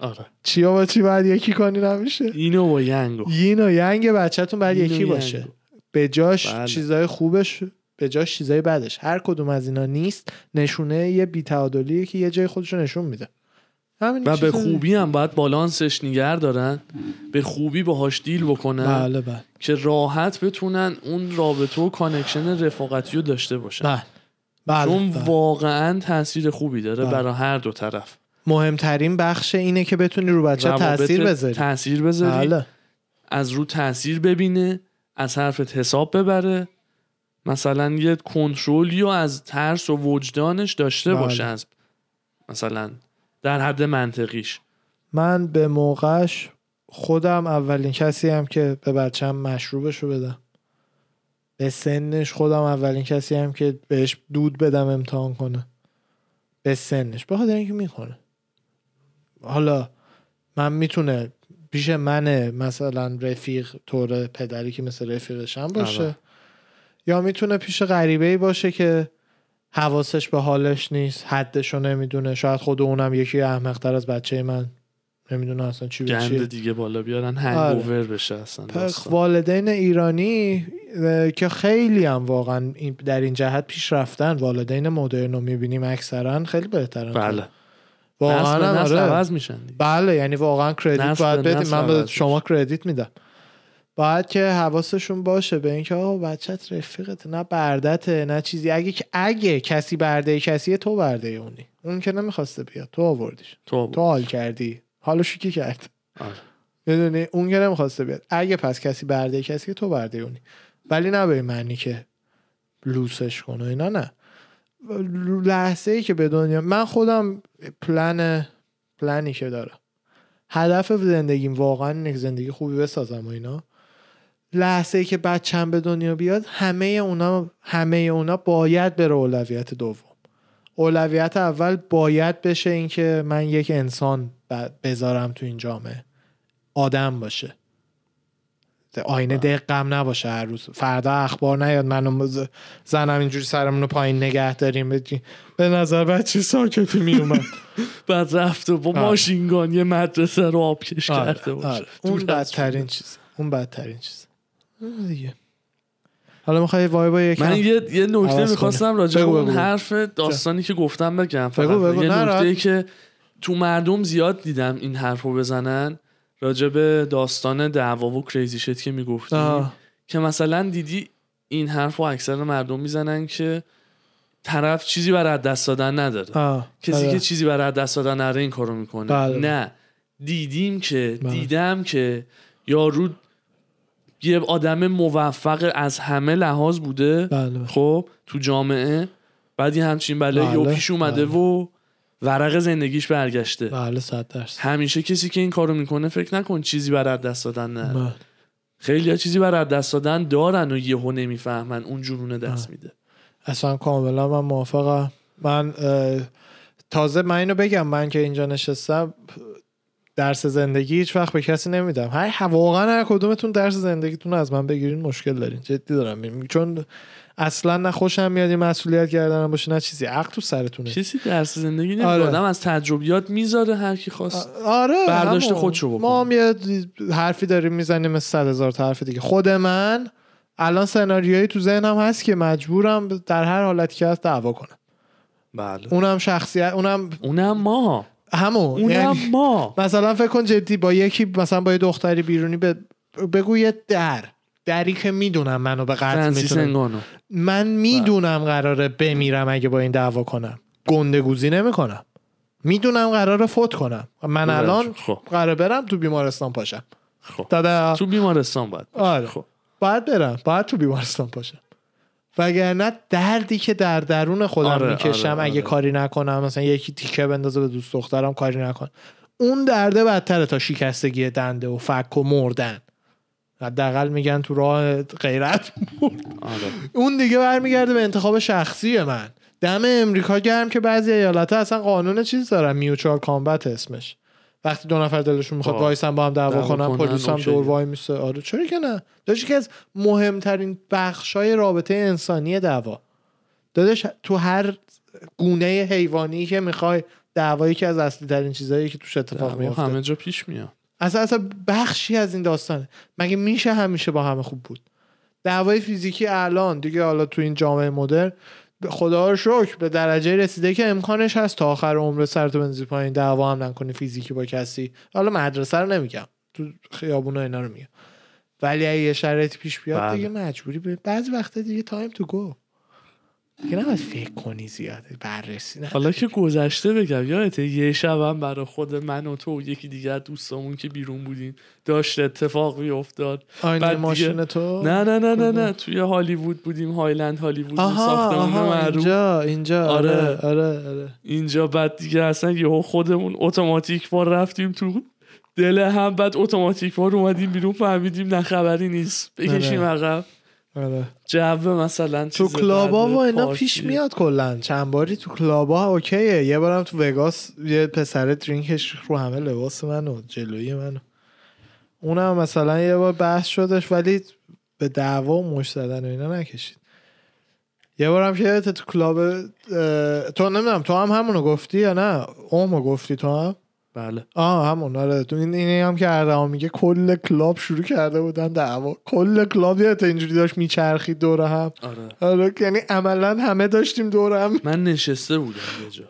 آره.
چیا با چی باید یکی کنین همیشه؟
اینو با ینگو
یین و ینگ بچهتون باید
و
یکی. باشه. به جاش
بله.
چیزای خوبش به جاش چیزای بدش. هر کدوم از اینا نیست نشونه یه بیتعادلیه که یه جای خودش رو نشون میده.
و به خوبی هم باید بالانسش نگر دارن. به خوبی باهاش deal بکنن.
بله بله.
که راحت بتونن اون رابطه و connection رفاقتی رو داشته باشن.
بله. بله,
چون
بله.
واقعا تاثیر خوبی داره
بله.
برای هر دو طرف.
مهمترین بخش اینه که بتونی رو بچه تاثیر بذاری.
تاثیر بذاری.
بله.
از رو تاثیر ببینه از حرفت حساب ببره. مثلا یه کنترلی رو از ترس و وجدانش داشته
بله.
باشه از مثلا در حد منطقیش.
من به موقعش خودم اولین کسی هم که به بچم مشروبش رو بدم. به سنش خودم اولین کسی هم که بهش دود بدم امتحان کنه. به سنش به خاطر اینکه می‌کنه حالا من می‌تونه پیش منه مثلا رفیق طور پدری که مثل رفیقشم باشه
آره.
یا می‌تونه پیش غریبه ای باشه که حواسش به حالش نیست حدشو نمی‌دونه. شاید خود اونم یکی احمقتر از بچه من. نمی‌دونه اصلا چی
گند دیگه بالا بیارن هنگوور بشه اصلا.
والدین ایرانی که خیلی هم واقعا در این جهت پیش رفتن والدین مدرن رو می‌بینیم اکثرا خیلی بهترن.
بله.
واقعا
نسل نسل
آره.
عوض میشن دیگه.
بله یعنی واقعا کردیت باید بدیم. من به شما کردیت میدم. باید که حواسشون باشه به اینکه آقا بچت رفیقت نه بردته نه چیزی. اگه اگه کسی برده کسیه تو برده اونی. اون که نمی‌خواسته بیاد. تو آوردیش.
تو
تو حال کردی. حالشو کی کرد.
آره.
می‌دونی؟ اون که نمی‌خواسته بیاد. اگه پس کسی برده کسی تو برده اونی. ولی نه به معنی که لوسش کنه اینا نه. لحظه ای که به دنیا من خودم پلن پلنی که دارم. هدف زندگیم واقعا اینه که زندگی خوبی بسازم و اینا. لحظه ای که بچم به دنیا بیاد همه اونا همه اونا باید بره اولویت دوم. اولویت اول باید بشه اینکه من یک انسان بذارم تو این جامعه. آدم باشه. آینه دقم نباشه هر روز. فردا اخبار نیاد. منو زنم اینجوری سرمون رو پایین نگه داریم. به نظر بچه ساکتی می اومد
بعد رفت و با. ماشینگان یه مدرسه رو آبکش
آره،
کرده باشه.
آره. اون بدترین چیز اون بدترین چیز دیگه حالا می‌خوای وای یکم
من یه یه نکته می‌خواستم راجع به اون. حرف داستانی که گفتم بگم فقط.
بگو، بگو.
یه نکته. که تو مردم زیاد دیدم این حرف رو بزنن راجع به داستان دعوا و کریزی شت که می‌گفتی. که مثلا دیدی این حرف رو اکثر مردم می‌زنن که طرف چیزی برای دست دادن نداره
آه.
کسی
آره.
که چیزی برای دست دادن نداره این کارو می‌کنه
بله.
نه دیدیم که
بله.
دیدم که یارو یه آدم موفق از همه لحاظ بوده.
بله.
خب تو جامعه. بعد یه همچین
بله،
و پیش اومده
بله.
و ورق زندگیش برگشته.
بله صد درصد.
همیشه کسی که این کارو می‌کنه فکر نکن چیزی برای از دست دادن نه.
بله.
خیلی ها چیزی برای از دست دادن دارن و یهو نمی‌فهمن اون جنونه دست
بله.
میده.
اصلا کاملا من موافقم. من تازه من اینو بگم من که اینجا نشستم درس زندگی هیچ وقت به کسی نمیدم. هر واقعا هر کدومتون درس زندگیتون از من بگیرین مشکل دارین. جدی دارم میگم. چون اصلا نه خوشم میاد این مسئولیت کردن باشه نه چیزی. عقل تو سرتونه.
کسی درس زندگی نمیده
آره.
آدم از تجربیات می‌ذاره هر کی خواست.
آره
برداشت. خودشو بکنه.
ما هم یه حرفی داریم می‌زنیم مثل صد هزار تا حرف دیگه. خود من الان سناریویی تو ذهنم هست که مجبورم در هر حالتی که هست دعوا کنم.
بله.
اونم شخصیت اونم
اونم ما.
همون
اونم
یعنی
ما.
مثلا فکر کن جدی با یکی مثلا با یه دختری بیرونی به بگو یه در. دری که می‌دونم منو به قتل
انگانو.
من می‌دونم قراره بمیرم اگه با این دعوا کنم. گندگوزی نمی‌کنم. می‌دونم قراره فوت کنم. من الان
خب.
قراره برم تو بیمارستان پاشم.
خب. تو بیمارستان باید
آره.
خب.
باید برم. باید تو بیمارستان پاشم. وگرنه دردی که در درون خودم
آره،
می‌کشم
آره،
اگه
آره.
کاری نکنم مثلا یکی تیکه بندازه به دوست دخترم کاری نکنم اون درده بدتره تا شکستگی دنده و فک و مردن. حداقل میگن تو راه غیرت
آره.
اون دیگه برمیگرده به انتخاب شخصی من. دم امریکا گرم که بعضی ایالت اصلا قانون چیز دارن. میوچوال کامبت اسمش. وقتی دو نفر دلشون می‌خواد
آه.
وایسن با هم دعوا کنن پلیس هم. دور وای میسه. آره چرا که نه؟ داشت یکی از مهمترین بخشای رابطه انسانی دعوا. داداش تو هر گونه حیوانی که می‌خوای دعوایی که از اصلی ترین چیزایی که توش اتفاق میفته
همه جا پیش میاد.
اصلا اصلا بخشی از این داستانه. مگه میشه همیشه با همه خوب بود؟ دعوای فیزیکی الان دیگه حالا تو این جامعه مدرن خدا رو شکر به درجه رسیده که امکانش هست تا آخر عمر سرتو بنزی پایین دعوا هم نکنی فیزیکی با کسی. حالا مدرسه رو نمیگم تو خیابونا اینا رو میگم. ولی اگه یه شرایطی پیش بیاد
بله.
دیگه مجبوری به بعضی وقتا دیگه تایم تو گو دیگه نباید فکر کنی زیاد بررسی نه
حالا که گذشته بگم یادته یه شبم برای خود من و تو و یکی دیگه از دوستامون که بیرون بودیم داشت اتفاق میافتاد
آینه
دیگه-
ماشین تو؟
نه نه نه نه نه؟ توی هالیوود بودیم هایلند هالیوود ساختمون
آها
معروف.
اینجا اینجا آره.
آره.
آره آره.
اینجا بعد دیگه اصلا یهو خودمون اتوماتیک بار رفتیم تو دل هم بعد اتوماتیک بار اومدیم بیرون فهمیدیم نه خبری نیست. بکشیم عقب.
آره.
جو مثلا
تو club
ا
و اینا. پیش میاد کلا. چند باری تو club ا okay ه. یه بارم تو وگاس یه پسر drink ش رو همه لباس منو جلوی منو. اونم مثلا یه بار بحث شدش ولی به دعوا و مشت زدن و اینا نکشید. یه بارم که تو club تو نمی‌دونم تو هم همونو گفتی یا نه؟ اومو گفتی تو هم؟
بله.
آه همون آره. تو این اینی هم که اردوان میگه کل club شروع کرده بودن دعوا. کل club یادت اینجوری داشت میچرخید دور هم.
آره.
آره یعنی عملا همه داشتیم دور هم.
من نشسته بودم یه جا.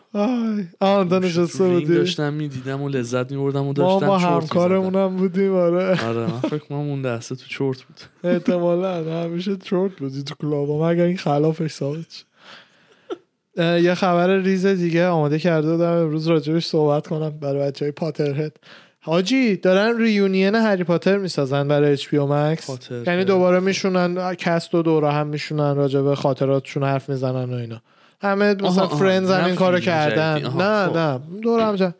آه تا نشسته بودی.
داشتم می‌دیدم و لذت میبردم و
ما
داشتم چرت
همکارمون
می‌زدم.
هم بودیم آره.
آره من فکر کنم اون دسته تو چرت بود.
احتمالا همیشه تروت بودی تو club ا. مگر این خلافش ثابت یه خبر ریز دیگه آماده کرده بودم امروز راجبش صحبت کنم برای بچه های Potterhead حاجی دارن reunion هری پاتر می‌سازن برای HBO
Max.
یعنی دوباره میشونن cast و دور هم میشونن راجب خاطراتشون حرف می‌زنن و اینا همه مثلا. Friends هم این کارو کردن نه
خب.
نه دور هم جمع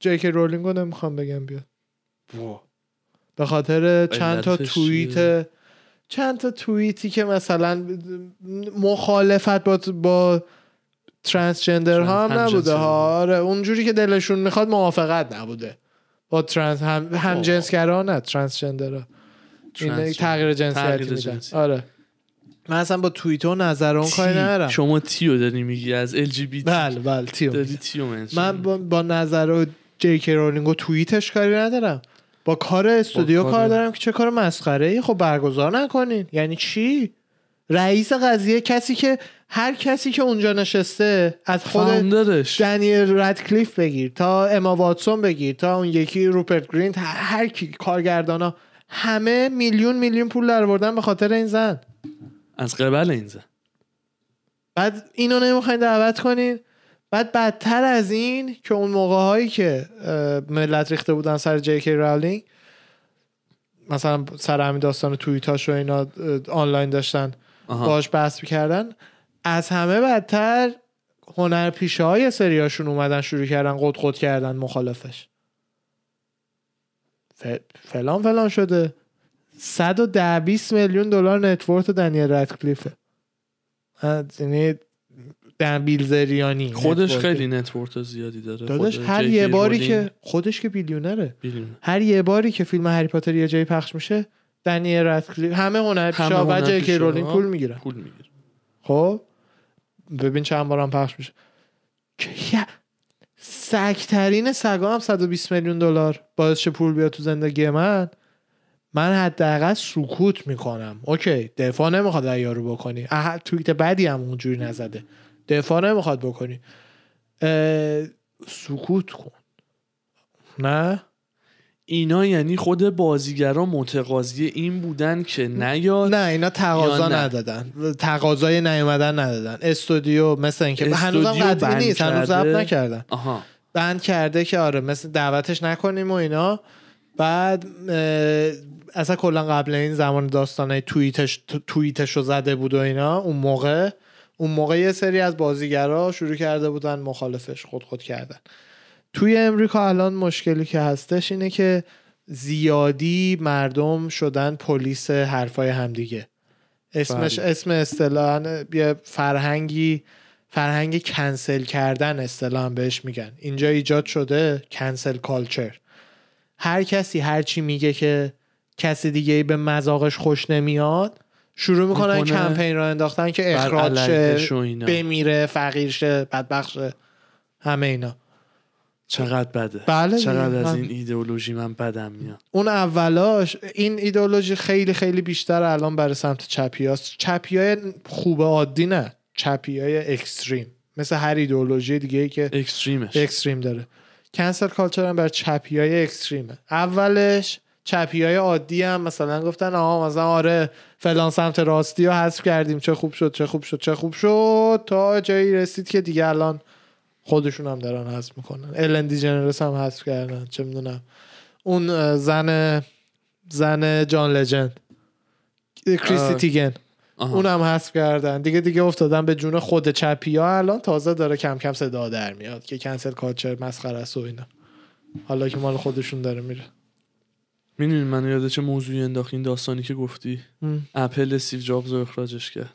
جی کی رولینگو نمی‌خوام بگم بیاد به خاطر چند تا توییت؟ چند تا توییتی که مثلا مخالفت با با transgender ها هم نبوده. ها. آره اونجوری که دلشون می‌خواد موافقت نبوده. با ترانس هم هم جنسگرا نه transgender ها
transgender.
تغییر جنسیتی میدن.
جنسی.
آره. من اصلا با توییت و نظر اون کاری
T.
ندارم.
شما T و داری میگی از LGB
بله بله T و
داری T و
من با, با نظر و جی کی رولینگ و توییتش کاری ندارم. با کار استودیو
با
کار
کار-
دارم که چه کار مسخره ای؟ خب برگزار نکنین. یعنی چی؟ رئیس قضیه کسی که هر کسی که اونجا نشسته از خود دنیل ردکلیف بگیر تا اما واتسون بگیر تا اون یکی روپرت گرینت هر, کی کارگردانا همه میلیون میلیون پول درآوردن به خاطر این زن.
از قبل این زن.
بعد اینو نمی‌خواین دعوت کنین؟ بعد بدتر از این که اون موقع هایی که ملت ریخته بودن سر جی کی راولینگ مثلا سر همین داستان توییتاش و اینا آنلاین داشتن
آها.
باش بحث می‌کردن. از همه بدتر هنر پیشه های سریاشون اومدن شروع کردن قد قد کردن مخالفش. ف- فلان فلان شده. 110 20 میلیون دلار net worth دنیل ردکلیفه یعنی دن بیلزریانی
خودش
net worth.
خیلی net worth زیادی داره.
داداش هر یه باری
رولینگ
که خودش که billionaire
ه. billion.
هر یه باری که فیلم هری پاتر یه جایی پخش میشه دنیل ردکلیف همه هنرپیشا و جی کی
هنرپیشه‌ها
رولینگ پول می‌گیرن.
پول می‌گیره
خب؟ ببین چند بارم پخش میشه. که سگترین سگا هم 120 میلیون دلار باعث شه پول بیاد تو زندگی من. من حداقل سکوت می‌کنم. اوکی دفاع نمی‌خواد یارو بکنی. اه، توییت بدی هم اونجوری نزده. دفاع نمی‌خواد بکنی. سکوت کن نه؟
اینا یعنی خود بازیگرا متقاضی این بودن که نیاد
نه اینا تقاضا؟ ندادن. تقاضای نیومدن ندادن. استودیو مثل اینکه هنوزم قطعی
بند
نیست هنوز ضبط؟ نکردن.
آها.
بند کرده که آره مثل دعوتش نکنیم و اینا. بعد اصلا کلا قبل این زمان داستانه توییتش تو- توییتش رو زده بود و اینا اون موقع. اون موقع یه سری از بازیگرا شروع کرده بودن مخالفش خود خود کردن. توی امریکا الان مشکلی که هستش اینه که زیادی مردم شدن پلیس حرفای همدیگه. اسمش
بله.
اسم اصطلاحا یه فرهنگی فرهنگ کنسل کردن اصطلاحا بهش میگن. اینجا ایجاد شده کنسل کالچر هر کسی هر چی میگه که کسی دیگه ای به مذاقش خوش نمیاد شروع می‌کنن
می‌کنه.
کمپین را انداختن که اخراج شه. بمیره فقیر شه بدبخت شه همه اینا.
چقدر بده؟
بله
چقدر. از این ایدئولوژی من بدم میاد؟
اون اولاش این ایدئولوژی خیلی خیلی بیشتر الان برای سمت چپی هست چپی های خوب عادی نه. چپی های extreme. مثل هر ایدئولوژی دیگه ای که
extreme
ش. extreme داره. cancel culture هم بر چپی های extreme ه. اولش چپی های عادی هم مثلا گفتن آها مثلا آره فلان سمت راستی رو حذف کردیم چه خوب شد چه خوب شد چه خوب شد. تا جایی رسید که دیگه الان خودشون هم دارن حذف می‌کنن. الن دیجنرس هم حذف کردن چه می‌دونم. اون زن زن جان لجند
کریسی.
تیگن. اونم حذف کردن. دیگه دیگه افتادن به جون خود چپی ها الان تازه داره کم کم صدا در میاد که cancel culture مسخره است و اینا. حالا که مال خودشون داره میره.
می‌دونی من یاد چه موضوعی انداخت این داستانی که گفتی؟ اپل استیو جابز رو اخراجش کرد.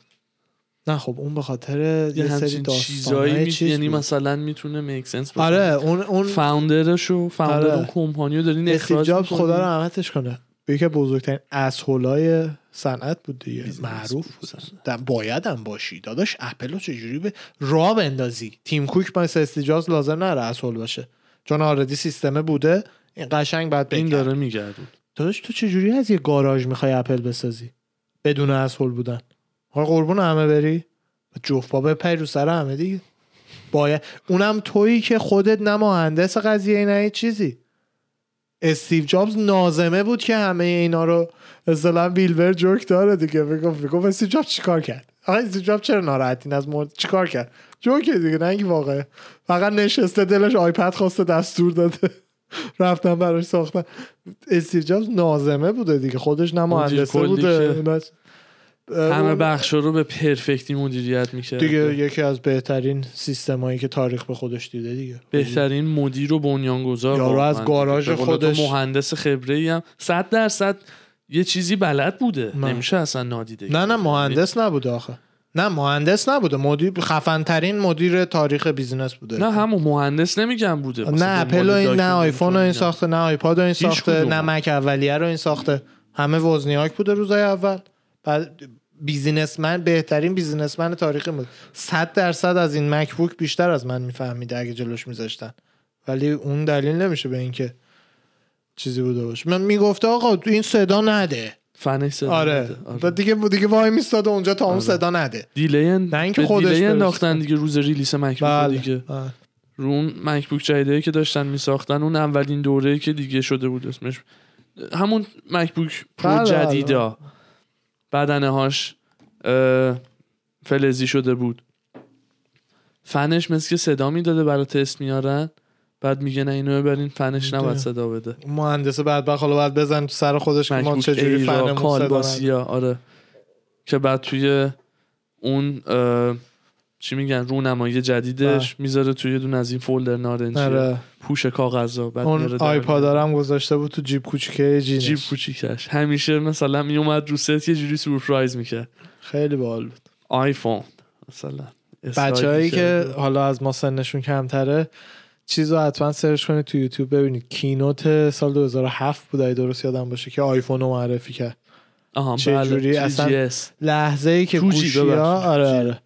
نه خب اون به خاطر
یه
یه سری
چیزایی می...
چیز
یعنی
بود.
مثلا می‌تونه make sense
آره اون اون
founder ش و founder
آره.
اون کمپانی رو دارین اخراج
جابز. خدا رو رحمتش کنه. یکی از بزرگترین asshole ای صنعت بود دیگه. معروف
بود
باید هم باشی. داداش اپل رو چجوری به راه بندازی؟ تیم کوک با استیو جابز لازم نره asshole باشه. چون already سیستمه بوده. این قشنگ بعد
این. داره میگردون.
داداش تو چجوری از یه گاراژ می‌خوای اپل بسازی؟ بدون asshole بودن. آقا قربون همه بری. جفت پا بپری رو سر همه دیگه. باید اونم تویی که خودت نه مهندس قضیه نه چیزی. استیو جابز نازمه بود که همه اینا رو اصلا بیل بر جوک داره دیگه. می‌گفت می‌گفت استیو جابز چیکار کرد؟ آقا استیو جابز چرا ناراحتین از مورد چیکار کرد؟ جوکه دیگه نه اینکه واقعه. فقط نشسته دلش آیپد خواسته دستور داده. رفتن براش ساختن استیو جابز نازمه بوده دیگه. خودش نه مهندسه بوده.
همه بخشا رو به perfect ی مدیریت می‌کرد
دیگه یکی از بهترین سیستمایی که تاریخ به خودش دیده دیگه.
بهترین مدیر و بنیانگذار
یارو از. گاراژ خودش-
مهندس خبره ای هم. 100 درصد یه چیزی بلد بوده.
نه.
نمیشه اصلا نادیده
نه نه. مهندس نبوده آخه. نه مهندس نبوده. مدیر خفن ترین مدیر تاریخ business بوده.
نه همون مهندس نمیگم بوده.
نه اپل و این نه آیفون رو این. ساخته نه آیپاد رو این ساخته. نه مک اولیه رو این ساخته. همه وزنیاک بوده روزای اول. بعد businessman بهترین businessman تاریخی بود 100 درصد از این مکبوک بیشتر از من میفهمیده اگه جلوش میذاشتن. ولی اون دلیل نمیشه به اینکه چیزی بوده باشه. من می‌گفته آقا تو این صدا نده.
فنش صدا
آره.
آره.
بعد دیگه دیگه وای میستاده اونجا تا اون
آره.
صدا نده
delay
نه اینکه خودش delay.
انداختن دیگه روز release مکبوک
بله
دیگه
بله.
رو اون مکبوک جدیدی که داشتن میساختن اون اولین دوره که دیگه شده بود اسمش همون مکبوک پرو
بله، بله.
جدیدا بدنه هاش فلزی شده بود فنش مثل که صدا می‌داده برای تست میارن بعد میگه نه اینو ببرین فنش نباید صدا بده.
مهندس بعد حالا باید بزن تو سر خودش ما چجوری
ایرا
فنمون صدا
آره. که بعد توی اون چی میگن رونمایی جدیدش می‌ذاره توی یه دونه از این فولدر نارنجی.
آره.
پوش کاغذا بعد
اون آیپاد. هم گذاشته بود تو جیب کوچیکه جینش
جیب کوچیکش. همیشه مثلا میومد رو ست یه جوری سورپرایز می‌کرد.
خیلی باحال بود.
آیفون مثلا.
بچههایی که. حالا از ما سنشون کمتره چیز رو حتما سرچ کنید تو یوتیوب ببینید. keynote سال 2007 بود اگه درست یادم باشه که آیفون رو معرفی کرد.
آها
چه
بله
جوری اصلا-
3GS.
لحظه ای که
2G
گوشی ها. آره
2G.
آره.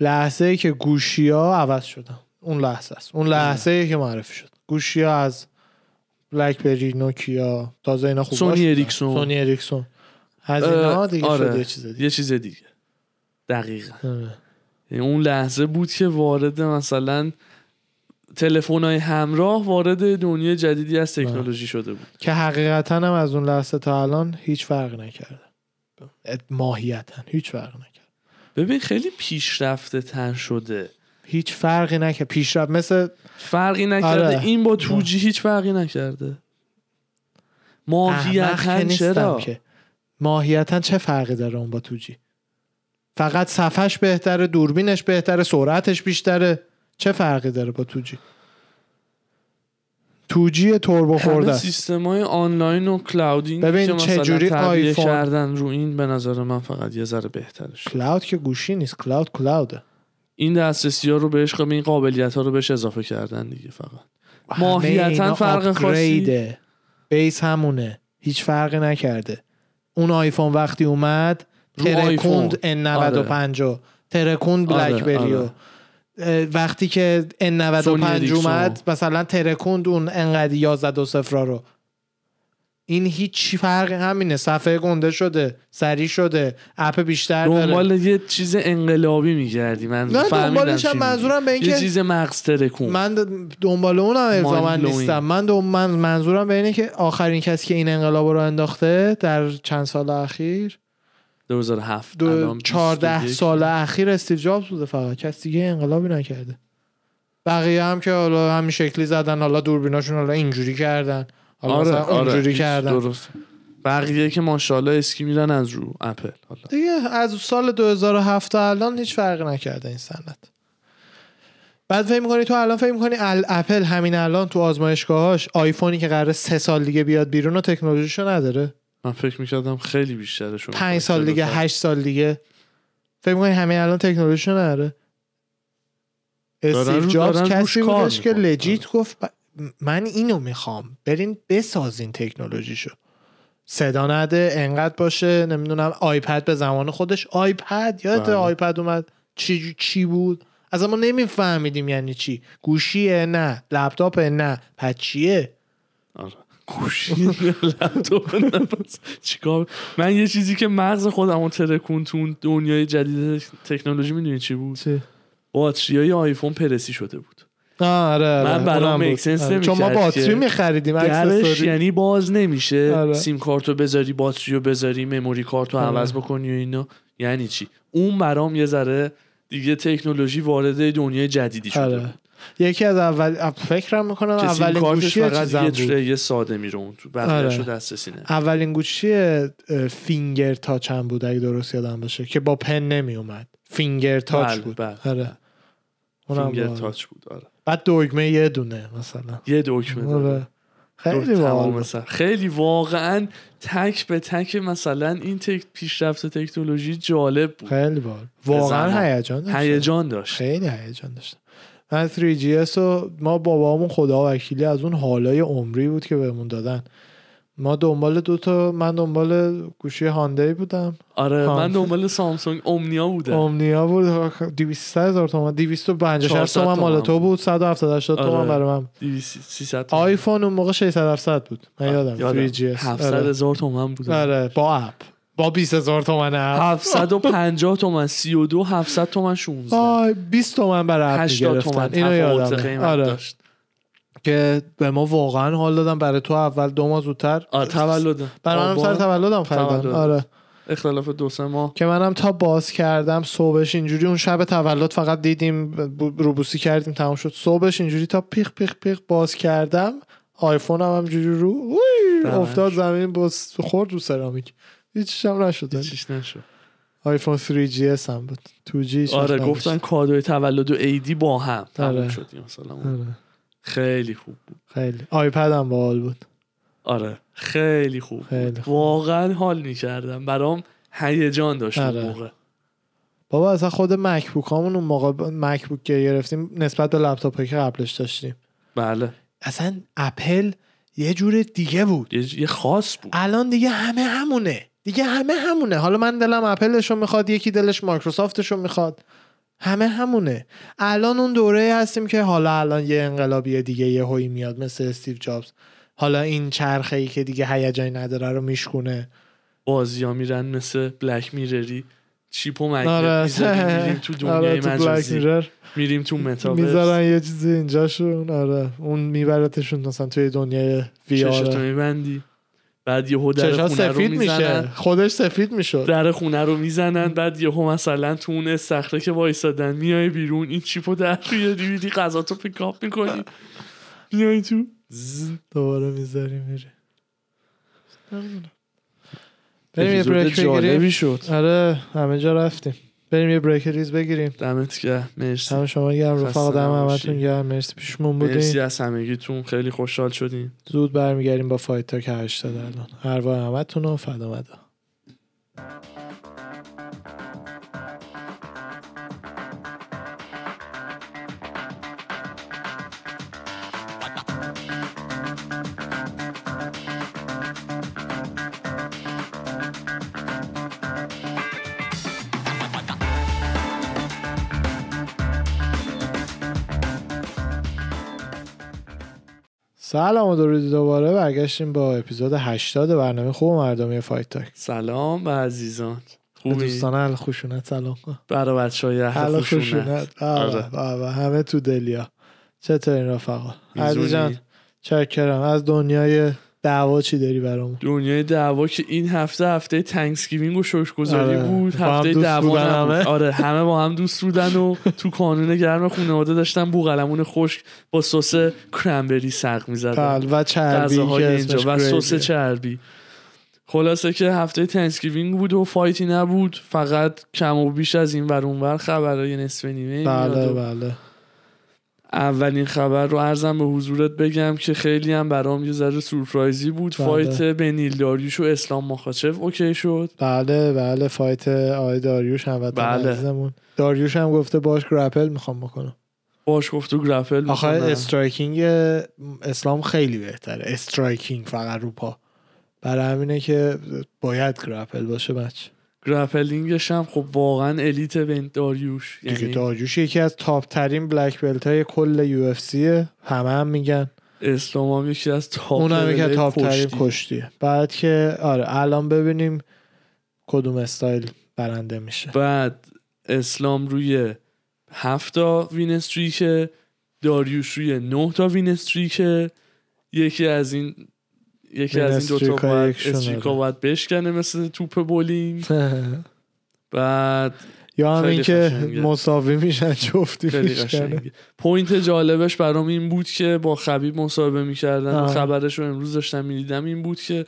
لحظه ای که گوشی ها عوض شدن. اون لحظه است. اون لحظه ای که معرفی شد. گوشی ها از بلکبری نوکیا تازه اینا خوب
سونی اریکسون.
سونی اریکسون از اینا دیگه
آره.
شد یه چیز دیگه.
یه چیز دیگه. دقیقا.
آره.
یعنی اون لحظه بود که وارد مثلا تلفن های همراه وارد دنیای جدیدی از تکنولوژی شده بود.
که حقیقتا هم از اون لحظه تا الان هیچ فرق نکرده. ماهیتا هیچ فرق نکرد
ببین خیلی پیشرفته تر شده.
هیچ فرقی نکرد. پیشرفت مثل
فرقی نکرده.
آره.
این با توجی هیچ فرقی نکرده. ماهیتا چرا؟
که. ماهیتا چه فرقی داره اون با توجی فقط صفحش بهتره دوربینش بهتره سرعتش بیشتره. چه فرقی داره با توجی توجی توربو خورده.
سیستم های آنلاین و کلاودینگ
ببین چجوری
تعبیه
آیفون-
کردن رو این به نظر من فقط یه ذره بهترش
کلاود که گوشی نیست کلاود کلاوده
این دسترسی ها رو بهش این قابلیت ها رو بهش اضافه کردن دیگه فقط ماهیتاً فرق خاصی-.
بیس همونه هیچ فرقی نکرده اون آیفون وقتی اومد. ترکوند N95 و ترکوند
آره،
بلکبری و
آره.
وقتی که
سونی
N95
اریکسون.
اومد مثلا ترکوند اون انقدر 11 دو صفرا رو این هیچ فرقی همینه صفحه گنده شده سری شده اپ بیشتر داره
دنبال یه چیز انقلابی میگردی من
نه دنبالش هم. منظورم به این
یه چیز مغز ترکون
من دنبال اونم الزاما
Mind blowing.
نیستم من, دو من منظورم به اینه که آخرین کسی که این انقلاب رو انداخته در چند سال اخیر
2007
دو
الان
14
21.
سال اخیر استیو جابز بوده فقط. کسی دیگه انقلابی نکرده. بقیه هم که حالا همین شکلی زدن حالا دوربیناشون حالا اینجوری کردن. حالا
آره آره
اونجوری
هیچ،
کردن.
درست. بقیه که ماشاءالله اسکی میرن از رو اپل حالا.
دیگه از سال 2007 تا الان هیچ فرقی نکرده این صنعت. بعد فکر می‌کنی تو الان فکر می‌کنی اپل همین الان تو آزمایشگاهاش آیفونی که قراره سه سال دیگه بیاد بیرون و تکنولوژیشو نداره؟
من فکر می‌کردم خیلی بیشتره شما
پنج سال دیگه هشت سال دیگه. فکر می‌کنی همین الان تکنولوژیشو نداره؟
دارن
استیو جابز کسی بودش که. legit گفت ب- من اینو می‌خوام برین بسازین تکنولوژیشو. صدا نده انقدر باشه نمی‌دونم آیپد به زمان خودش. آیپد؟ یادت
بله.
آیپد اومد؟ چی چی بود؟ از ما نمیفهمیدیم یعنی چی. گوشیه؟ نه. لپتاپ نه. پس چیه
آره. گوشی. لپتاپ. چیکار؟ من یه چیزی که مغز خودمو ترکون تو دنیای جدید تکنولوژی می‌دونی چی بود؟ باتری های آیفون پرسی شده بود.
آره آره.
من برام sense
آره. چون ما باتری میخریدیم
درش یعنی باز نمیشه.
آره.
سیم کارتو بذاری باتری رو بذاری مموری کارتو. عوض بکنی و اینا. یعنی چی؟ اون برام یه ذره دیگه تکنولوژی وارد دنیای جدیدی شده
آره. یکی از اول فکرم می‌کنم اولین گوشی
فقط یه تره ساده میره اون تو.
آره.
دسترسی نه
اولین گوشی فینگر تاچ هم بود اگه درست یادم باشه که با پن نمی اومد فینگر تاچ
بله،
بود.
بله.
آره. اونم
فینگر. تاچ بود آره.
بعد دگمه یه دونه مثلا.
یه داره
آره. خیلی.
سر. خیلی واقعا تک به تک مثلا این تک پیشرفت تکنولوژی جالب بود.
خیلی واقعا. هیجان داشت.
هیجان داشت.
خیلی هیجان داشت. من 3GS و ما بابامون خدا وکیلی از اون حالای عمری بود که بهمون دادن. ما دنبال دو تا من دنبال گوشی هاندی بودم.
آره
ها.
من دنبال سامسونگ. اومنیا بودم.
اومنیا بود. 200 هزار تومن. 250
400
تومن مال تو بود. 170 80 تومن
آره.
برای من
200 300
آیفون اون موقع 600 700 بود. من یادم. 3GS
700
آره.
هزار تومن بود
آره با اپ. با 20 هزار تومن اپ
750 تومن 32 700 تومن 16
آی 20 تومن برای اپ
80
می‌گرفتن
تومن
اینو یادم
قیمت
آره.
داشت.
که به ما واقعا حال دادم برای تو اول دو ماه زودتر.
آره تولد.
برای منم سر تولدم خریدن. آره.
اختلاف دو سه ماه.
که منم تا باز کردم صبحش اینجوری اون شب تولد فقط دیدیم روبوسی کردیم تمام شد. صبحش اینجوری تا پیخ پیخ پیخ باز کردم. آیفون هم همجوری رو. افتاد زمین باز خورد رو سرامیک. هیچیش هم نشد
چیش نشد.
آیفون 3GS هم بود. 2G هیچ وقت
آره. گفتن کادوی تولد و ایدی با هم تموم
آره.
شدیم مثلا.
آره.
خیلی خوب بود.
خیلی. آیپد هم باحال بود.
آره خیلی خوب.
خیلی خوب.
واقعا حال می‌کردم. برام هیجان داشت
آره.
موقع.
بابا اصلا خود مکبوک هامون اون موقع مکبوک که گرفتیم نسبت به لپتاپ که قبلش داشتیم.
بله.
اصلا اپل یه جور دیگه بود.
یه خاص بود.
الان دیگه همه همونه. دیگه همه همونه. حالا من دلم اپلشو می‌خواد یکی دلش مایکروسافتشو می‌خواد. همه همونه. الان اون دوره هستیم که حالا الان یه انقلابی دیگه یه هوی میاد مثل استیو جابز. حالا این چرخه ای که دیگه هیجانی نداره رو میشکونه.
بازی ها میرن مثل Black Mirror ی chip و
آره.
magnet می‌ذاریم، میریم تو دنیای
آره، تو Black
مجازی.
Mirror
میریم تو متاورس
می‌ذارن یه چیزی اینجاشون. آره. اون میبرتشون مثلا توی دنیای V
چشتو
R.
میبندی. بعد یهو در خونه رو
سفید میشه.
می‌زنن.
خودش سفید می‌شد.
در خونه رو می‌زنن بعد یهو مثلا تو اون استخره که وایسادن میای بیرون این chip و در میاری میری غذا تو پیکاپ می‌کنی. میای تو.
دوباره می‌ذاری میری. بریم یه بریک بگیریم. آره همه جا رفتیم. بریم یه بریک ریز بگیریم.
دمت گرم. مرسی.
همه شما گرم. رفاق دم. همتون گرم. مرسی پیشمون
مرسی
بودیم
از همگیتون. خیلی خوشحال شدیم.
زود برمیگردیم با فایت تا که 80 الان. ارواح همتون و فدا سلام و درودی دوباره برگشتیم با اپیزود 80 برنامه خوب مردمی Fight Talk.
سلام به عزیزان. خوبی؟
دوستان اهل خشونت سلام.
برای بچه های
اهل خشونت
خشونت
آره.
آره.
بابا همه تو دلیا. چطور این رفقا؟ عزیز
میزونی؟
جان چاکرم. از دنیای دعوا چی داری برامون
دنیای دعوا که این هفته هفته Thanksgiving و شکرگزاری
آره.
بود هفته دعوا.
همه.
آره همه با هم دوست بودن و تو کانون گرم خانواده داشتن بوقلمون خشک با سس cranberry سق می‌زدن
بله و چربی
اینجا و سس. چربی خلاصه که هفته Thanksgiving بود و fight ی نبود فقط کم و بیش از این ور اونور خبرهای نصف نیمه
بله بله
اولین خبر رو عرضم به حضورت بگم که خیلی هم برام یه ذره سورپرایزی بود.
بله.
fight بنیل داریوش و اسلام ماخاچف OK شد.
بله بله fight آقای داریوش هموطن
بله.
عزیزمون. داریوش هم گفته باش grapple می‌خوام بکنم.
باش گفت تو grapple
آخه. striking اسلام خیلی بهتره. striking فقط رو پا. برای همینه که باید grapple باشه بچه.
grappling ش هم خب واقعا elite بن داریوش.
دیگه
یعنی
داریوش یکی از top ترین black belt های کل UFC ه. همه هم میگن.
اسلام هم یکی از top
اون هم یکی از top ترین
کشتی.
کشتیه. بعد که آره الان ببینیم کدوم استایل برنده میشه.
بعد اسلام روی هفت تا win streak ه داریوش روی نه تا win streak ه. یکی از این یکی از این دوتا باید
streak
ا
آره.
باید بشکنه مثل توپ بولینگ بعد
یا هم
خیلی
اینکه
قشنگه.
مساوی میشن جفتی
point جالبش برام این بود که با خبیب مصاحبه می‌کردن. خبرش رو امروز داشتم می‌دیدم این بود که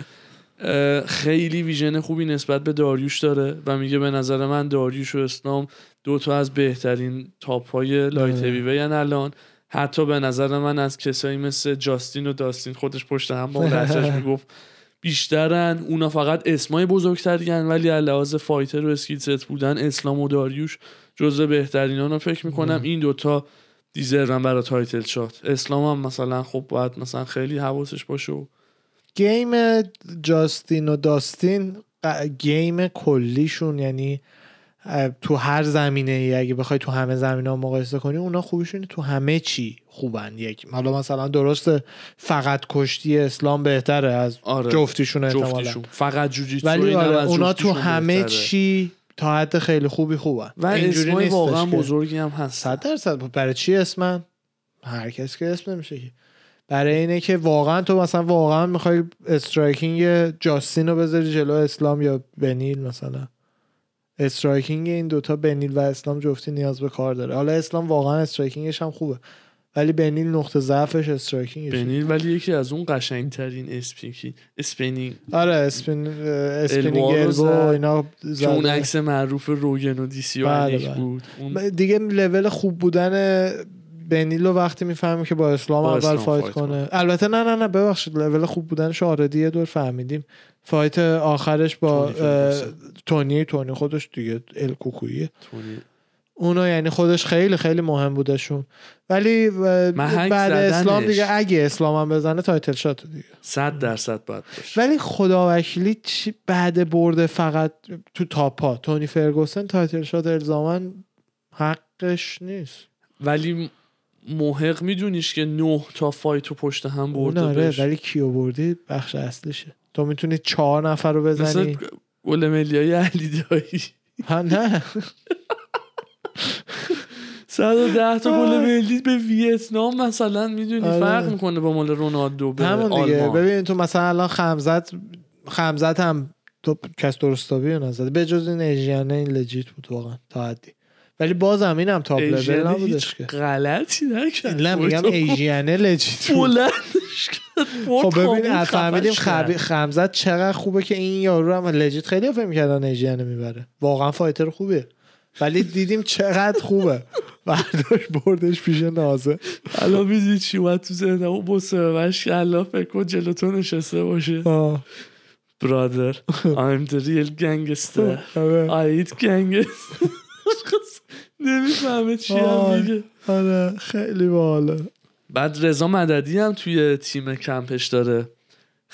خیلی vision خوبی نسبت به داریوش داره و میگه به نظر من داریوش و اسلام دو تا از بهترین top های light
آه.
heavy الان حتی به نظر من از کسایی مثل جاستین و داستین خودش پشت هم با لحجهش می‌گفت بیشترن اونا فقط اسمای بزرگترین ولی لحاظ fighter و skill set بودن اسلام و داریوش جزو بهترینان رو فکر می‌کنم. این دوتا deserve ان برای title shot. اسلام هم مثلا خب باید مثلا خیلی حواسش باشه و
گیم جاستین و داستین گیم کلیشون یعنی تو هر زمینه ای اگه بخوای تو همه زمینه ها مقایسه کنی اونا خوبیشون تو همه چی خوبن. یک حالا مثلا درسته فقط کشتی اسلام بهتره از
آره.
جفتیشون احتمالا.
فقط جوجیتسو
ولی آره اونا تو همه
بهتره.
چی تا حد خیلی خوبی خوبن.
و
اینجوری
واقعا بزرگی هم هست
صد درصد. برای چی اسمن هر کس که اسم نمیشه که. برای اینه که واقعا تو مثلا واقعا می‌خوای striking جاستین رو بذاری جلو اسلام یا بنیل مثلا. striking این دوتا بنیل و اسلام جفتی نیاز به کار داره حالا اسلام واقعا striking ش هم خوبه ولی بنیل نقطه ضعفش استرایکینگش
بنیل ولی یکی از اون قشنگترین اسپینکی spinning
آره
spin
spinning
elbow.
اینا
که اون. عکس معروف روگن و دیسی و
بله، بله.
بود اون
دیگه لول خوب بودن بنیل رو وقتی می‌فهمیم که با اسلام
با
اول
اسلام
fight,
fight
کنه. البته نه نه نه ببخشید level خوب بودنش already یه دور فهمیدیم. fight آخرش با
تونی.
تونی تونی خودش دیگه El Cucuy ه
تونی.
اونو یعنی خودش خیلی خیلی مهم بودشون. ولی بعد. اسلام دیگه اگه اسلام هم بزنه title shot دیگه.
صد درصد باید باشه.
ولی خدا وکیلی چی بعد برده فقط تو top ا. تونی فرگوسن title shot الزاما حقش نیست.
ولی محق میدونیش که نه تا fight و پشت هم برده
آره. ولی کیو بردی بخش اصلیشه تو می‌تونی چهار نفر رو
مثل
بزنی
گل ملی های علی دایی.
ها نه.
110 تا گل. ملی به ویتنام مثلا می‌دونی
آره.
فرق می‌کنه با مال رونالدو به
همون دیگه.
آلمان.
ببین تو مثلا الان خمزت خمزت هم تو کس درستابی رو نزده به جز این اژیانه این لجیت بود واقعا تا حدی. ولی بازم اینم تاپ لول نبودش که.
غلطی نکرد.
نه میگم ایژیانه لجیت
بلندش کرد.
خب ببین
خامون
فهمیدیم. خمزت چقدر خوبه که این یارو هم لجیت خیلی فکر می‌کردن ایژیانه می‌بره. واقعا فایتر خوبه ولی دیدیم چقدر خوبه. برداشت بردش پیش نازه.
الان می‌دونی چی اومد تو ذهنم؟ اون مصاحبهش که الله فکر کن جلو تو نشسته باشه. برادر I'm the real gangster.
آره.
I eat gangster. نمی‌فهمه چی هم. میگه
آره خیلی باحاله
بعد رضا مددی هم توی تیم کمپش داره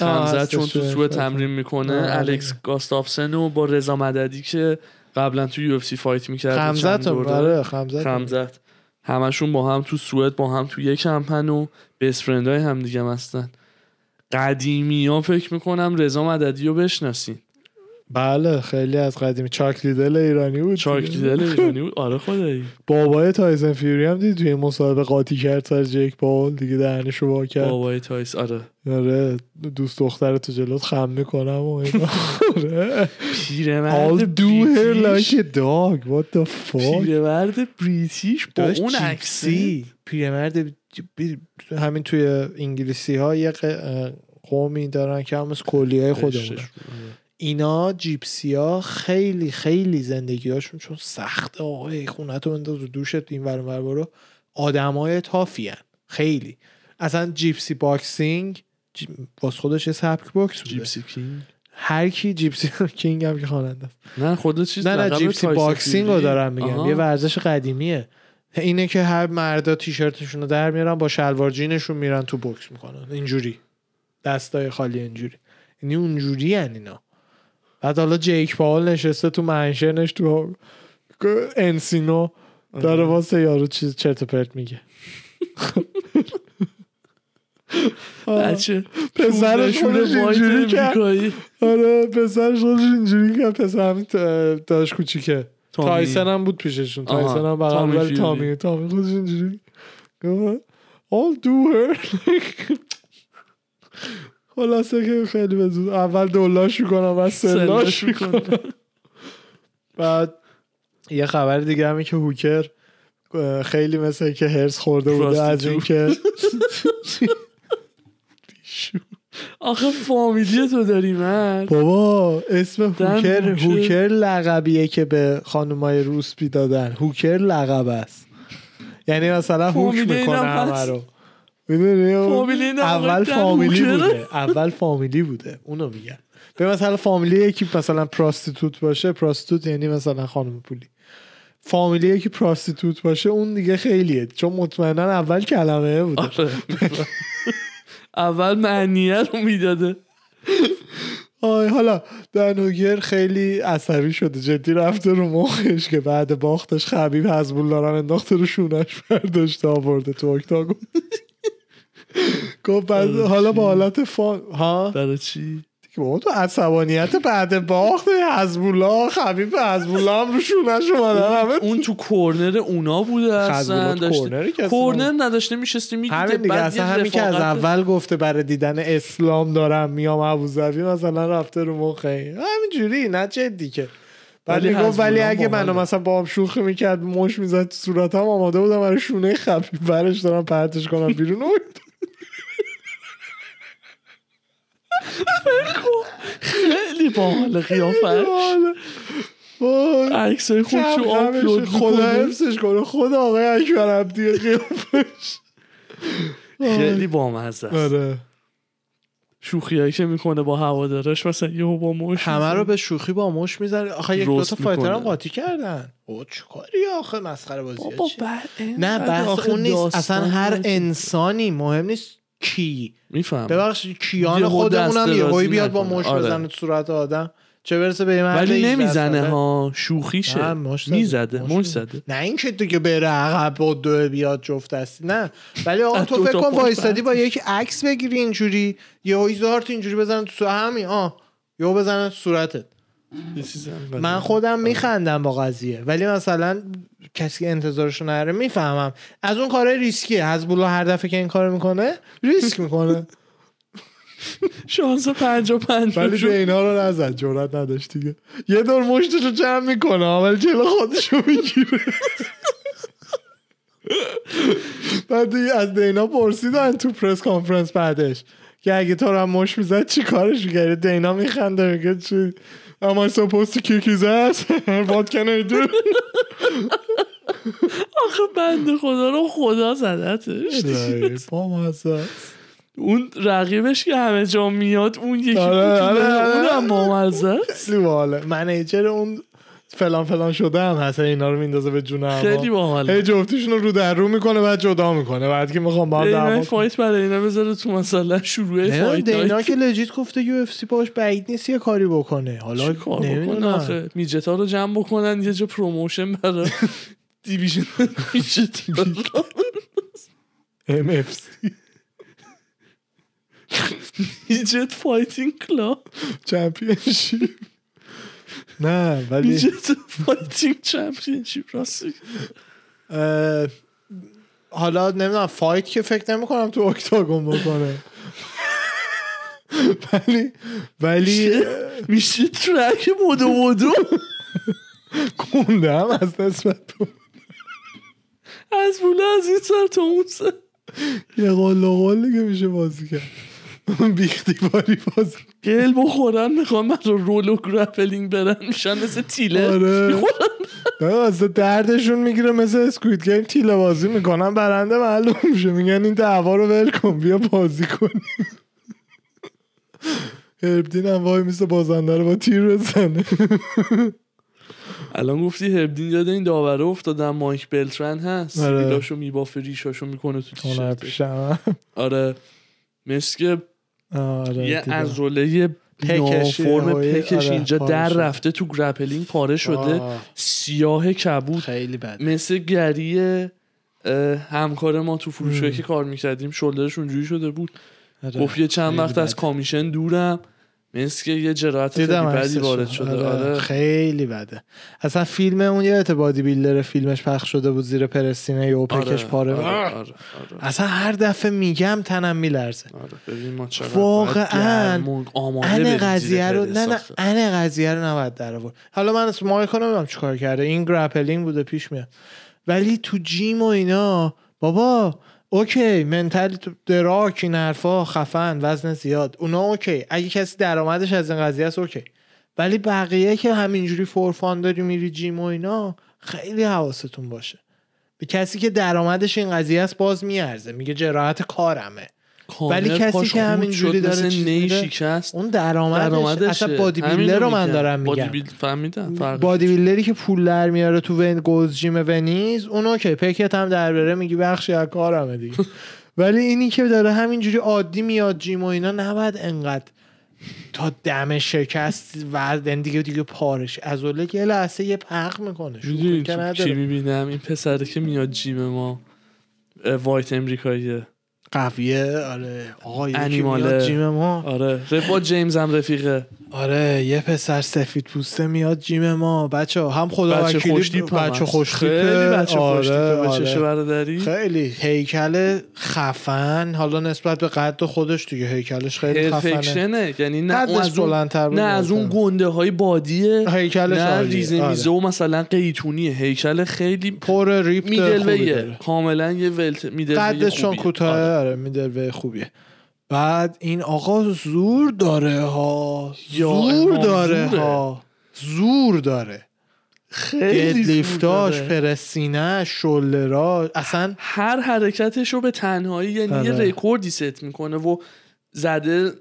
هستش
چون تو
سوئد.
تمرین می‌کنه
آه، آره.
الکس گاستافسن و با رضا مددی که قبلا تو UFC fight می‌کرد
خمزت هم آره خمزت.
خمزت همشون با هم تو سوئد با هم تو یک کمپن و بیس فرند های هم دیگه هستن قدیمی ها فکر می‌کنم رضا مددی رو بشناسین
بله خیلی از قدیمی. چاک لیدل ایرانی بود
چاک
دیگه.
لیدل ایرانی بود؟ آره خدایی.
بابای تایسن فیوری هم دید توی مسابقه قاطی کرد سر جیک پال دیگه دهنشو وا کرد.
بابای تایس آره.
آره دوست دختر تو جلوت خم می‌کنم و اینا. آره.
پیرمرد
her
بریتیش.
dog. What the fuck?
پیرمرد British با اون. عکسی
پیرمرد همین توی انگلیسی ها یه قومی دارن که هم از کولی های خودمون اینا Gypsy ها خیلی خیلی زندگی هاشون چون سخته. آقای خونت رو بنداز رو دوشت این ور اون ور برو. آدم های tough ی خیلی. اصلا Gypsy boxing جی... باز خودش یه سبک باکس بوده.
Gypsy King؟
هر کی Gypsy King هم که خواننده
نه خود چیز
نه نه
Gypsy
boxing رو. دارم میگم.
آها.
یه ورزش قدیمیه. اینه که هر مردا تیشرتشون رو در میارن با شلوار جینشون میرن تو بوکس می‌کنن اینجوری. دستای خالی اینجوری. یعنی اونجوری هن اینا. بعد حالا جیک پاول نشسته تو mansion ش تو انسینو داره واسه یارو چیز چرت و پرت میگه.
بچه
پسرش اینجوری کرد. آره پسرش خودش اینجوری کرد. پسر همین داشت کوچیکه. تایسن هم بود پیششون. تایسن هم
تامی
ولی. تامی. تامی خودش اینجوری. گفت، I'll do her. خلاصه که خیلی به زود اول دولاش می‌کنم و سلاش می‌کنم. بعد یه خبر دیگه همین که هوکر خیلی مثل که هرس خورده بوده از اینکه
آخه فامیلی تو داری من
بابا اسم هوکر
هوکر.
لقبیه که به خانمای روسپی دادن هوکر لقب است. یعنی مثلا هوک می‌کنه همه. رو. می‌دونی؟ اول فامیلی. بوده. اول فامیلی بوده. اونو میگن به مثلا فامیلی یکی مثلا پراستیتوت باشه پراستیتوت یعنی مثلا خانم پولی. فامیلی یکی پراستیتوت باشه اون دیگه خیلیه. چون مطمئنا اول کلمه بوده.
آره. اول معنیه رو می‌داده.
آی حالا دنوگر خیلی عصبی شده. جدی رفته رو مخش که بعد باختش خبیب حزب الله رو انداخته رو شونش برداشته آورده تو اکتاگون. گفت حالا با حالت فا ها؟
برای چی؟
دیگه بابا تو عصبانیت بعد باخت حزب الله خبیب حزب الله هم رو شونش اومدن
اون تو کورنر اونا بوده اصلا داشته
که
کورنر نداشته میشسته می‌دیده
همین دیگه
بعد
اصلا همین که از اول گفته برای دیدن اسلام دارم میام ابوظبی مثلا رفته رو مخه همینجوری نه جدی که.
ولی حزب
ولی اگه. منو مثلا با هم شوخی می‌کرد مش می‌زد صورتم آماده بودم برای شونه خفیف برش دارم پرتش کنم بیرون.
خیلی باحال قیافش. عکسای خودشو
کم کمش.
آپلود
خدا حفظش کنه. خدا آقای اکبر عبدی قیافش.
خیلی بامزه است.
آره.
شوخیایی که می‌کنه با هوادارش مثلا یهو با مش
همه رو به شوخی با مش می‌زنه. آخه یک دوتا فایتر هم. قاطی کردن. او چه کاری آخه؟ مسخره بازی نه بحث اون نیست. اصلا هر. انسانی مهم نیست کی
میفهم
ببخشید کیان
یهو
خودمونم
دست
یه
درازی
بیاد با. مش
آره.
بزنه تو صورت آدم چه برسه به مرد
ولی
18
نمی‌زنه. ها شوخیشه. می‌زده
مش زده. نه این که دیگه بره عقب با دو بیاد جفت دستی نه ولی آقا تو فکر کن
پشت
وایستادی با. یک عکس بگیری اینجوری یه هایزارت اینجوری بزنه تو همین آه یهو بزنه تو صورتت من. خودم میخندم با قضیه. ولی مثلا کسی که انتظارشو نره می‌فهمم. از اون کارهای ریسکیه. حزب الله هر دفعه که این کارو می‌کنه ریسک می‌کنه.
شانس پنجا پنجا
ولی
شد.
به اینا رو نزد. جرات نداشت دیگه. یه دور مشتشو جمع می‌کنه ولی جلو خودشو می‌گیره. بعد از دینا پرسیدن تو پرس کانفرنس بعدش. که اگه تو رو هم مش می‌زد چی کارش می‌کردی دینا میخنده میگه چی؟ Am I supposed to kick his ass? What can I do?
آخه بنده خدا رو خدا زدتش. اون رقیبش که همه جا میاد اون یکی
آره، آره، آره.
اونم بامزه است.
خیلی باحاله منیجر اون فلان فلان شده هم هست. اینا رو میندازه به جون هوا.
خیلی باحاله.
هی جفتیشون رو رو در رو می‌کنه بعد جدا می‌کنه. بعد که می‌خوام با هم کنم.
فایت برای اینا بذاره تو مثلا شروع فایت
دینا که لجیت گفته یو اف سی باش بعید نیست یه کاری بکنه. حالا
کار بکنه
نمی‌دونم
آخه؟ میجت ها رو جمع بکنن یه جا پروموشن برای دیویژن. میشت
MFC
میجت فایتینگ کلاب.
چمپیونشیپ. نه ولی
میجت فایتینگ چمپیونشیپ راست میگی.
اه، حالا نمی‌دونم فایت که فکر نمی کنم تو اکتاگون بکنه. ولی ولی
میشه ترک بودو بودو
گونده هم از نسبت تو
از بوله از این سر تا اون سر.
یه قل دو قل دیگه میشه بازی کرد. بیختی باری بازی
گل بخورن می‌خوان من رو roll و grappling برن. میشن مثل تیله.
آره. اصلا دردشون می‌گیره مثل Squid Game تیله بازی می‌کنن برنده معلوم میشه. میگن این دعوا رو ول کن بیا بازی کنیم. Herb Dean هم وای مثل بازنده رو با تیر بزنه.
الان گفتی Herb Dean یاد این داوره افتادم Mike Beltran هست.
آره.
میبافه ریشاشو می‌کنه تو تیشرت. آره. مثل که
آره
یه. عضله
pec ش،
فرم
pec
ش
آره،
اینجا در
شده.
رفته تو grappling پاره شده
آه،
سیاه کبود
خیلی بد
مثل گری همکار ما تو فروشگاهی. که کار می‌کردیم shoulder ش اونجوری شده بود
آره.
گفت یه چند وقت از. کامیشن دورم که یه جراحت خیلی بدی. وارد شده
آره،
آره
خیلی بده اصلا فیلم اون یه bodybuilder فیلمش پخش شده بود زیر پرس سینه یه pec ش پاره
آره,
آره.
آره, آره,
اصلا هر دفعه میگم تنم میلرزه
آره. ببین ما
واقعاً
آماده end
قضیه رو نه نه. end قضیه رو نباید در آورد حالا من اسم مایکو نمی‌دونم چیکار کرده این grappling بوده پیش میاد ولی تو gym و اینا بابا OK mental دراک این حرفا خفن وزن زیاد. اونا OK. اگه کسی درآمدش از این قضیه است OK. ولی بقیه که همینجوری for fun داری میری gym و اینا خیلی حواستون باشه. به کسی که درآمدش این قضیه است باز میارزه. میگه جراحت کارمه. ولی کسی که همینجوری داره
شکست.
اون درآمدش,
درآمدشه.
اصلا bodybuilder رو من
میگم.
دارم
body
میگم.
buil- فهمیدم.
bodybuilder ی که پول در میاره تو ون گوز جیم ونیز اون اوکی. pec ت هم در بره میگی بخشی از کارمه دیگه. ولی اینی که داره همینجوری عادی میاد gym و اینا نباید انقدر تا دم شکست و دیگه دیگه پارش. از اوله یه لحظه یه پق می‌کنه. که نداره.
می‌بینم؟ این پسره که میاد جیم ما وایت امریکاییه.
قویه آره. آقا. میاد جیم ما
آره. رفا جیمز هم رفیقه.
آره یه پسر سفید پوسته میاد جیم ما بچه هم خدا
بچه خوشتیپ هم
بچه. خوشتیپه
خیلی بچه
آره،
به
آره.
برادری
خیلی. هیکل خفن. حالا نسبت به قد خودش دیگه هیکلش خیلی خفنه.
یعنی نه از اون
بلندتر
نه از اون. گنده های بادیه.
هیکلش
نه. ریزه
آره.
میزه و مثلا قیتونیه. هیکل خیلی
پر ریپ
میدل کاملا یه ولت میدل وی
قدش چون
خوبیه.
کوتاه
آره.
middleweight خوبیه. بعد این آقا زور داره ها. زور داره. ها زور داره.
خیلی داره.
پرسینه شولرا اصلا
هر حرکتش رو به تنهایی یعنی یه
آره.
رکوردی ست می‌کنه و زده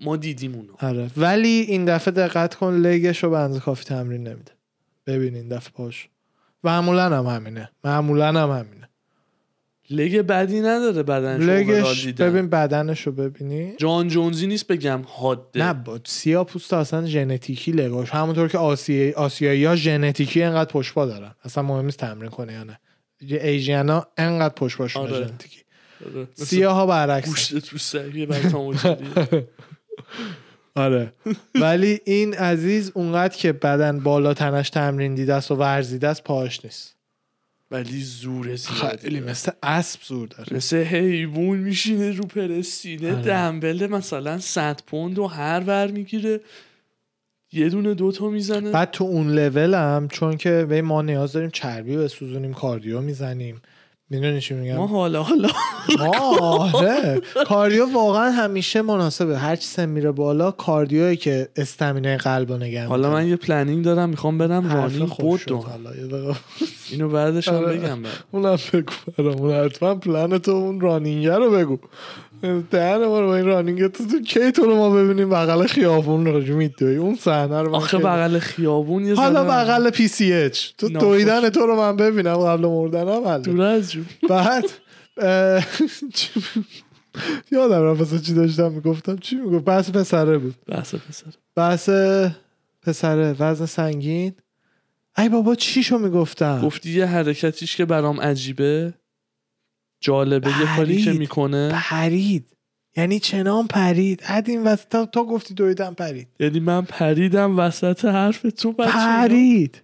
ما دیدیم اونو.
آره. ولی این دفعه دقت کن leg ش رو به اندازه کافی تمرین نمیده. ببین این دفعه پاش. معمولا هم همینه. معمولا هم همینه.
لگ بدی نداره بدنش
لگش. ببین بدنش رو ببینی.
جان جونزی نیست بگم حاده.
نه با سیاه پوست اصلا ژنتیکی لگاش. همونطور که آسیایی آسیایی ها ژنتیکی انقدر پشت پا دارن. اصلا مهم نیست تمرین کنه یا نه. ایژین ها انقدر پشت پاشون
آره.
ژنتیکی.
آره.
سیاه ها برعکس
گوشت تو
آره. ولی این عزیز اونقدر که بدن بالا تنش تمرین دیده است و ورزیده است پاش نیست.
ولی زور زیادی
خیلی. مثل اسب زور داره.
مثل حیوان میشینه رو پرس سینه.
آره.
دمبل مثلا 100 پوند و هر ور می‌گیره. یه دونه دوتا می‌زنه.
بعد تو اون لول هم چون که ما نیاز داریم چربی بسوزونیم cardio می‌زنیم. می‌دونی چی میگم
ما حالا حالا
آره cardio واقعا همیشه مناسبه هر چی سن میره بالا cardio ی که stamina ی قلب رو نگه
حالا. من یه planning دارم می‌خوام برم رانی بود. اینو بعدش هم
آره.
بگم.
اونم بگو برامون حتما پلن تو اون رانینگه رو بگو دهن ما رو با این رانینگ تو تو کی تو رو ما ببینیم بغل خیابون رو جو میدوی اون صحنه رو
آخه بغل خیابون یه
حالا بغل پی سی اچ تو. دویدن تو رو من ببینم قبل مردنم.
دور از جون.
بعد یادم رفت اصلا چی داشتم می‌گفتم. چی می‌گفت؟ بحث پسره بود.
بحث پسر
بحث پسره وزن سنگین. ای بابا چیشو می‌گفتم؟
گفتی یه حرکتیش که برام عجیبه. جالبه یه کاری که
پرید.
می‌کنه.
پرید. یعنی چنان پرید. اد این وسط تا, گفتی دویدم پرید.
یعنی من پریدم وسط حرف تو بچه
پرید.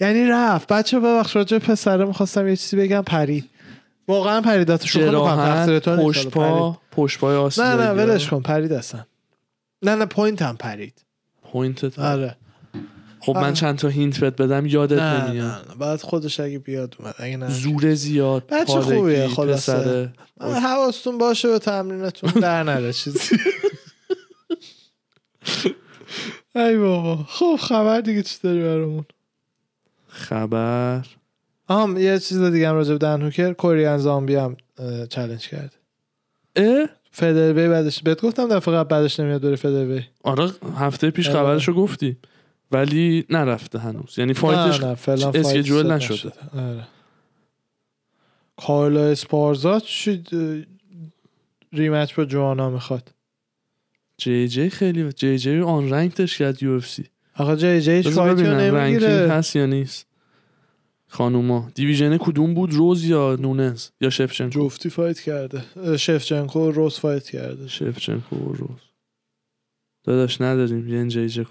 یعنی رفت. بچه ببخش راجع پسره می‌خواستم یه چیزی بگم پرید. واقعا می‌کنم
جراحت
تقصیر تو نیست،
پشت
حالا
پا پشت پای
پرید.
آسیب
نه نه ولش کن پرید اصلا. نه نه point هم پرید.
point
آره.
خب من
آره.
چند تا hint بهت بدم یادت نمیاد.
نه بعد خودش اگه بیاد اومد اگه نه.
زور زیاد
بچه خوبیه خلاصه. حواستون باشه به تمرینتون در نره چیزی. ای بابا. خب خبر دیگه چی داری برامون؟
خبر؟
آم یه چیز دیگه هم راجع به Dan Hooker. Korean Zombie هم چالش کرد
اه؟
featherweight بعدش بهت گفتم دفعه قبل بعدش نمیاد بره فدروی
آره هفته پیش
آره.
خبرشو گفتی. ولی نرفته هنوز. یعنی fight ش
نه نه فعلا
fight
schedule
نشده.
آره. Carla Esparza چی rematch با Joanna می‌خواد.
JJ خیلی JJ unranked ش کرد UFC.
آقا
JJ ranking
نمی‌گیره.
هست یا نیست؟ خانوما division کدوم بود Rose یا Nunes یا Shevchenko؟
جفتی fight کرده. Shevchenko Rose fight کرده.
Shevchenko و Rose. داداش نداریم یه
JJ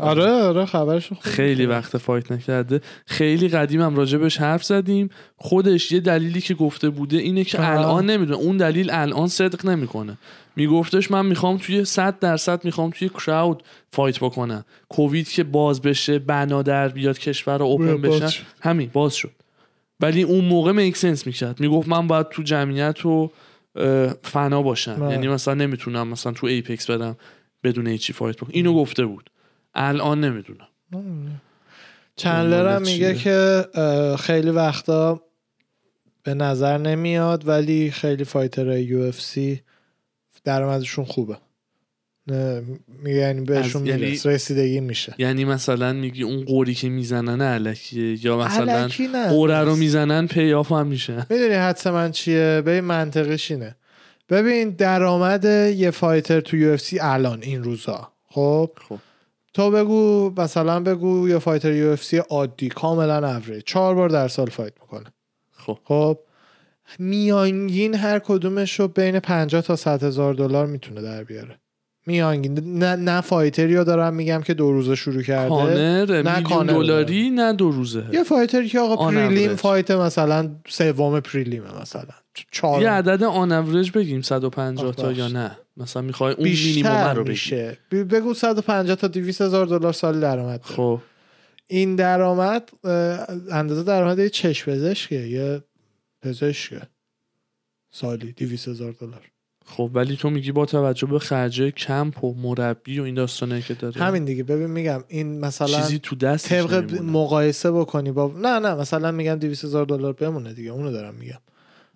آره آره خبرش خوب
خیلی وقت fight نکرده. خیلی قدیم هم راجبش حرف زدیم. خودش یه دلیلی که گفته بوده اینه که
آه.
الان نمی‌دونه. اون دلیل الان صدق نمی‌کنه. میگفتش من می‌خوام توی 100 درصد می‌خوام توی crowd fight بکنم. کووید که باز بشه ban ا در بیاد کشورا
open
بشن. همین باز شد. ولی اون موقع make sense می‌کرد. می‌گفت من باید تو جمعیت و فنا باشم. یعنی مثلا نمی‌تونم مثلا تو Apex برم. بدون هیچی fight بکنم اینو گفته بود. الان نمی‌دونم.
Chandler هم میگه؟ که خیلی وقتا به نظر نمیاد ولی خیلی fighter UFC درآمدشون خوبه. نه، میگه یعنی بهشون
یعنی-
میرس رسیدگی میشه.
یعنی مثلا میگی اون غری که می‌زنن الکیه یا مثلا غره رو می‌زنن pay off هم میشه
می‌دونی حدس من چیه؟ ببین منطقش اینه. ببین درآمد یه fighter تو UFC الان این روزا. خب؟
خب.
تو بگو مثلا بگو یه fighter UFC عادی کاملا اوریج چهار بار در سال fight می‌کنه.
خب.
خب؟ میانگین هر کدومش رو بین 50 تا 100 هزار دلار می‌تونه در بیاره. میانگین نه نه fighter ی رو دارم میگم که دو روزه شروع کرده
Conor میلیون
Conor
دلاری نه دو روزه.
یه fighter ی که آقا
prelim.
fight مثلا سوم prelim ه مثلا. چهار
یه عدد on average بگیم 150 تا یا نه. مثلا می‌خوای اون مینیمم رو بگی.
میشه. ب- بگو 150 تا 200 هزار دلار سال درآمد.
خب.
این درآمد اندازه درآمد یه چشم پزشکه یه پزشکه سالی 200 هزار دلار.
خب ولی تو میگی با توجه به خرجه کمپ و مربی و این داستانه که داره.
همین دیگه. ببین میگم این مثلا
چیزی تو دست
طبق مقایسه بکنی با نه نه مثلا میگم 200 هزار دلار بمونه دیگه. اونو دارم میگم.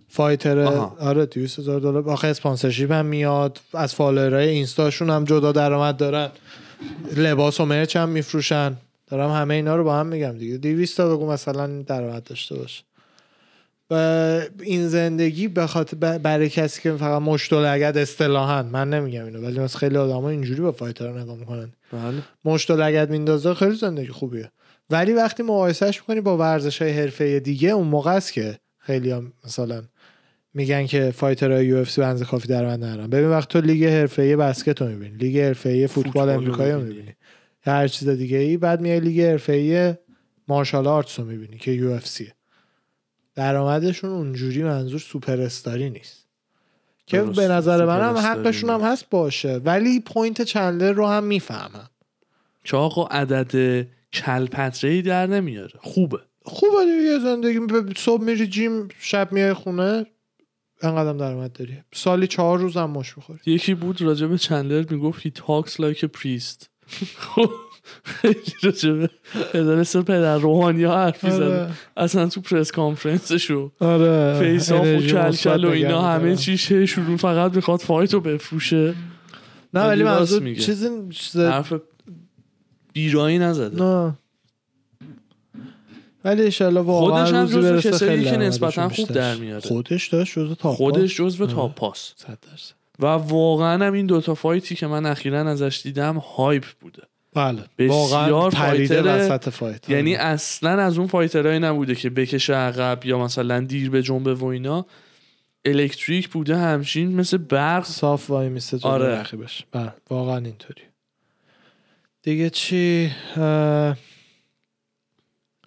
fighter.
آره 200 هزار دلار. آخه sponsorship هم میاد. از follower ای اینستاشون هم جدا درآمد دارن. لباس و merch هم میفروشن. دارم همه اینا رو با هم میگم دیگه. 200 تا بگو مثلا درآمد داشته باشه. و این زندگی به خاطر برای کسی که فقط مشت لگد اصطلاحا. من نمیگم اینو ولی مثلا خیلی آدما اینجوری به fighter نگاه می‌کنن.
بله.
مشت لگد میندازه خیلی زندگی خوبیه. ولی وقتی مقایسهش می‌کنی با ورزش های حرفه دیگه اون موقع است که خیلی هم مثلا میگن که fighter های UFC به اندازه کافی درآمد ندارن. ببین وقت تو لیگ حرفه بسکت رو می‌بینی. لیگ حرفه فوتبال
فوتبال رو
امریکایی رو
می‌بینی.
هر چیز دیگه ای بعد میای لیگ حرفه martial arts رو می‌بینی که UFC. درآمدشون اونجوری منظور سوپر استاری نیست. که. به نظر من
استاری
حقشون هم. هست باشه. ولی point چندلر رو هم می‌فهمم.
که آقا عدد کلپتره ای در نمیاره. خوبه.
خوبه دیگه زندگی. صبح میری gym شب میای خونه. انقدر درآمد داری؟ سالی چهار روز هم مشت می‌خوری.
یکی بود راجب چندلر می‌گفت talks like a priest. خب خیلی راجب پدر روحانی ها حرفی زده. اصلا تو press conference شو
آره.
face off و کلکل و اینا همه. چیشه شروع فقط می‌خواد fight رو بفروشه.
نه ولی منظور. چیزی چیز
حرف بیراهی نزده.
نه. ولی انشالله واقعا
خودش هم جزو کسایی
خیلی
که نسبتاً خوب در. میاره.
خودش داشت جزو تاپ
خودش جزو
آره.
تاپ پاس و واقعا هم این دوتا فایتی که من اخیرا ازش دیدم هایپ بوده.
بله.
بسیار
واقعا
فایتر-
وسط فایت.
یعنی اصلا از اون فایترهایی نبوده که بکشه عقب یا مثلا دیر به جنبه و اینا. الکتریک بوده همشین مثل برق.
صاف وای میسته
آره.
رقیبش. بله واقعا اینطوری. دیگه چی؟ اه،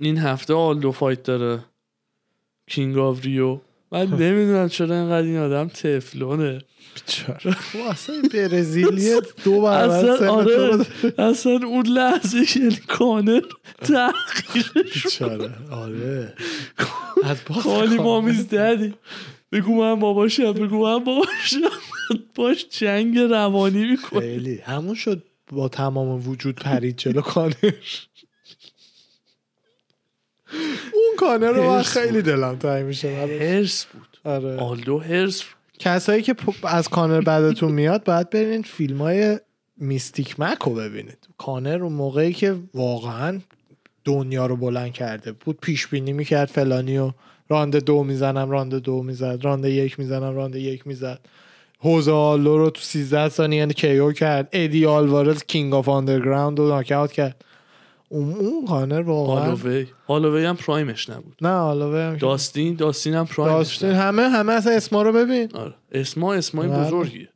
این هفته آلدو فایت داره. کینگ آف ریو. من نمی‌دونم چرا اینقدر این آدم تفلونه.
بیچاره. خب اصلا این برزیلی دو برابر
اصلا آره اصلا اون لحظه که یعنی کانر تحقیرش
بیچاره. آره.
خالی. مامیز دادی. بگو من باباشم بگو من باباشم باش جنگ روانی می‌کنه.
خیلی. همون شد با تمام وجود پرید جلو کانر. اون کانر رو من خیلی دلم تنگ میشه.
هرس بود.
آره.
آلدو هرس.
کسایی که از کانر بعدتون میاد باید برین فیلم های Mystic Mac رو ببینید. کانر اون موقعی که واقعا دنیا رو بلند کرده بود پیش بینی می‌کرد فلانی و راند دو می‌زنم راند دو می‌زد راند یک می‌زنم راند یک می‌زد. هوزه آلدو رو تو 13 ثانیه یعنی KO کرد. ادی آلوارز King of Underground رو ناکاوت کرد. اون, اون کانر واقعا
هالووی. هالووی هم prime ش نبود.
نه آلووی هم
داستین داستین هم prime ش
داستین
نبود.
همه همه اصلا اسما رو ببین.
آره. اسما اسمای
بله.
بزرگیه.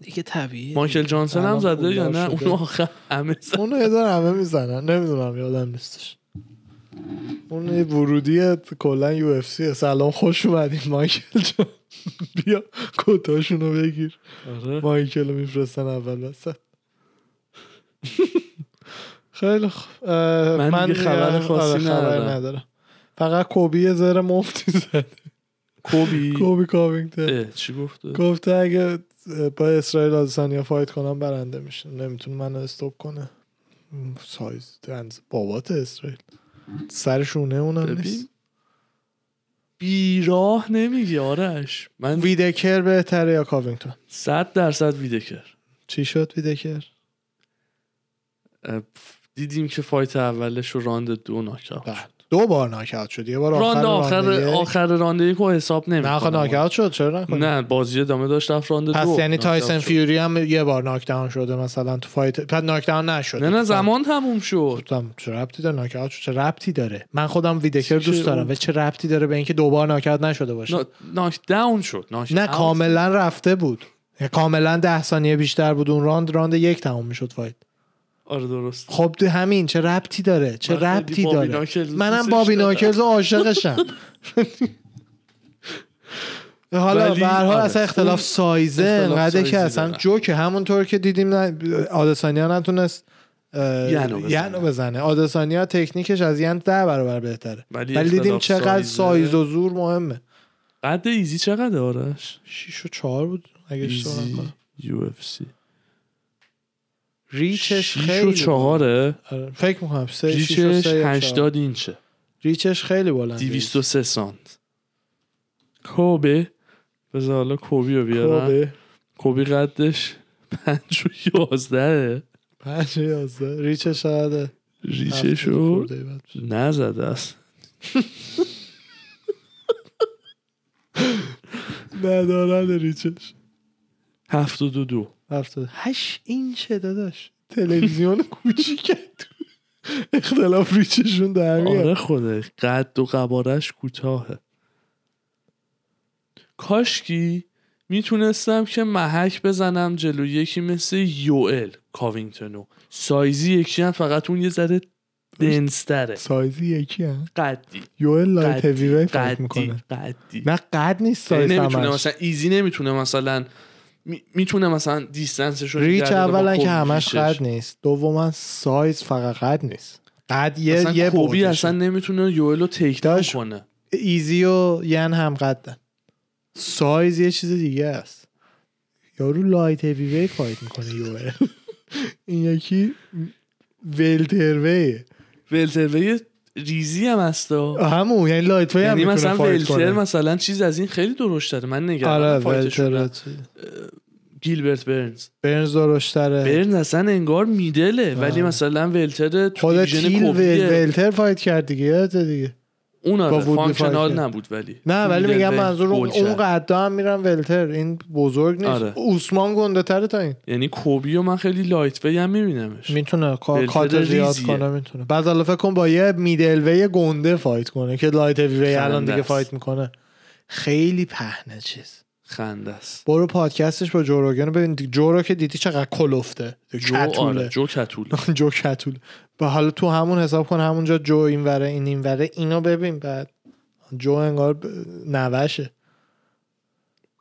دیگه طبیعیه.
مایکل جانسون هم زده یا نه. اون آخر همه زد.
اونو یه همه می‌زنن. نمی‌دونم یادم نیستش. اون یه ورودی کلا UFC سلام خوش اومدیم مایکل جان. بیا کتاشون رو بگیر.
آره.
مایکل رو میفرستن اول وسط. خیلی اه،
من دیگه خبر
آره،
خاصی
خبری
ندارم.
ندارم. فقط کوبی زر مفتی زد
کوبی
کوبی کاوینگتون
اه، چی گفته؟
گفته اگه با اسرائیل آدسانیا fight کنم برنده میشه. نمی‌تونه منو stop کنه. سایز دنز بابات اسرائیل. سر شونه اونم نیست.
بیراه نمیگی آرش. من
ویتکر بهتره یا کاوینگتون
صد درصد ویتکر.
چی شد
ویتکر؟ دیدیم که fight اولش رو راند دو ناکاوت
بله. دو بار ناکاوت شد. یه بار
راند
آخر
آخر
راند یک.
آخر رانده یک رو حساب
نه آخه
نمی
ناکاوت شد. چرا نکنی
نه بازی ادامه داشت رفت راند
پس
دو
یعنی
ناکاوت
تایسن. فیوری هم یه بار knockdown شده مثلا تو fight. بعد knockdown نشده.
نه نه زمان تموم شد.
گفتم چه ربطی داره ناکاوت؟ شد چه ربطی داره؟ من خودم
ویتکر
دوست دارم. و چه ربطی داره به اینکه دوبار ناکاوت نشده باشه؟
نا- knockdown شد
نه کاملا رفته بود. یعنی کاملا ده ثانیه بیشتر بود. اون راند راند یک تمام می‌شد fight.
آره درست
خب ده همین چه ربطی داره؟ چه
خیلی
ربطی داره؟ منم بابی. ناکلز عاشقشم. حالا به هر حال
آره.
اصلا اختلاف سایزه انقدر که اصلا
دارن.
جوکه. همونطور که دیدیم آدسانیا نتونست
ینو بزنه.
آدسانیا تکنیکش از ین ده برابر بهتره.
ولی
دیدیم چقدر. سایز و زور مهمه.
قد ایزی چقدر آرش؟
6 و 4 بود اگه اشتباه نکنم.
اف سی.
ریچش
6
خیلی
و چهاره.
آره، فکر می‌کنم سه و
ریچش
سه.
80 اینچه.
ریچش خیلی بلنده
203 سانت. کوبه. بذار حالا کوبی رو بیارم.
کوبه.
کوبی قدش 5 و 11
پنج یازده. ریچش شاید
ریچش رو نزده است.
ندارد ریچش.
72
هفتاد. هشت اینچه داداش. تلویزیون کوچیکه تو. اختلاف ریچشون در میاد.
آره خوده. قد و قبارش کوتاهه. کاشکی می‌تونستم که محک بزنم جلو. یکی مثل یوئل کاوینگتونو سایزی یکی هم فقط اون یه ذره دنستره.
سایزی یکی هم؟
قدی.
یوئل لایت هیوی
قدی.
می‌کنه.
قدی.
نه قد نیست سایز
نمی‌تونه مثلا ایزی نمی‌تونه مثلا می‌تونه مثلا دیستنسش رو
ریچ اولا که همش. قد نیست. دوما سایز فقط قد نیست. قد یه
اصلا
یه
کوبی. اصلا نمی‌تونه یوئل رو تیک
داشت.
کنه
ایزی و ین هم قدن سایز یه چیز دیگه است. یارو لایت هیوی فایت می‌کنه یوئل. این یکی welterweight
ه welterweight ریزی هم هستا
همون یعنی lightweight هم
یعنی مثلا
welter
مثلا چیز از این خیلی درشت داره. من نگران
آره
fight
شون welter
گیلبرت برنز
برنز درشتره
برنز اصلا انگار middle ه
آره.
ولی مثلا welter
خود تیل welter fight کرد دیگه یادته دیگه
اون آره
functional.
نبود ولی
نه ولی میگم منظور اون. قدا هم میرن welter این بزرگ نیست
آره.
اوسمان گنده تره تا این
یعنی کلبی رو من خیلی lightweight هم میبینمش
می‌تونه cut زیاد. کنه می‌تونه بعد حالا فکر کن با یه middleweight گنده fight کنه که lightweight الان دیگه. fight می‌کنه خیلی پهنه چیز
خنده است.
برو پادکستش با جو روگن رو ببین. جو رو که دیدی چقدر کلفته.
جو آره جو کتوله.
جو کتول و حالا تو همون حساب کن همونجا جو این وره این این وره اینو ببین. بعد جو انگار ب- نوشه.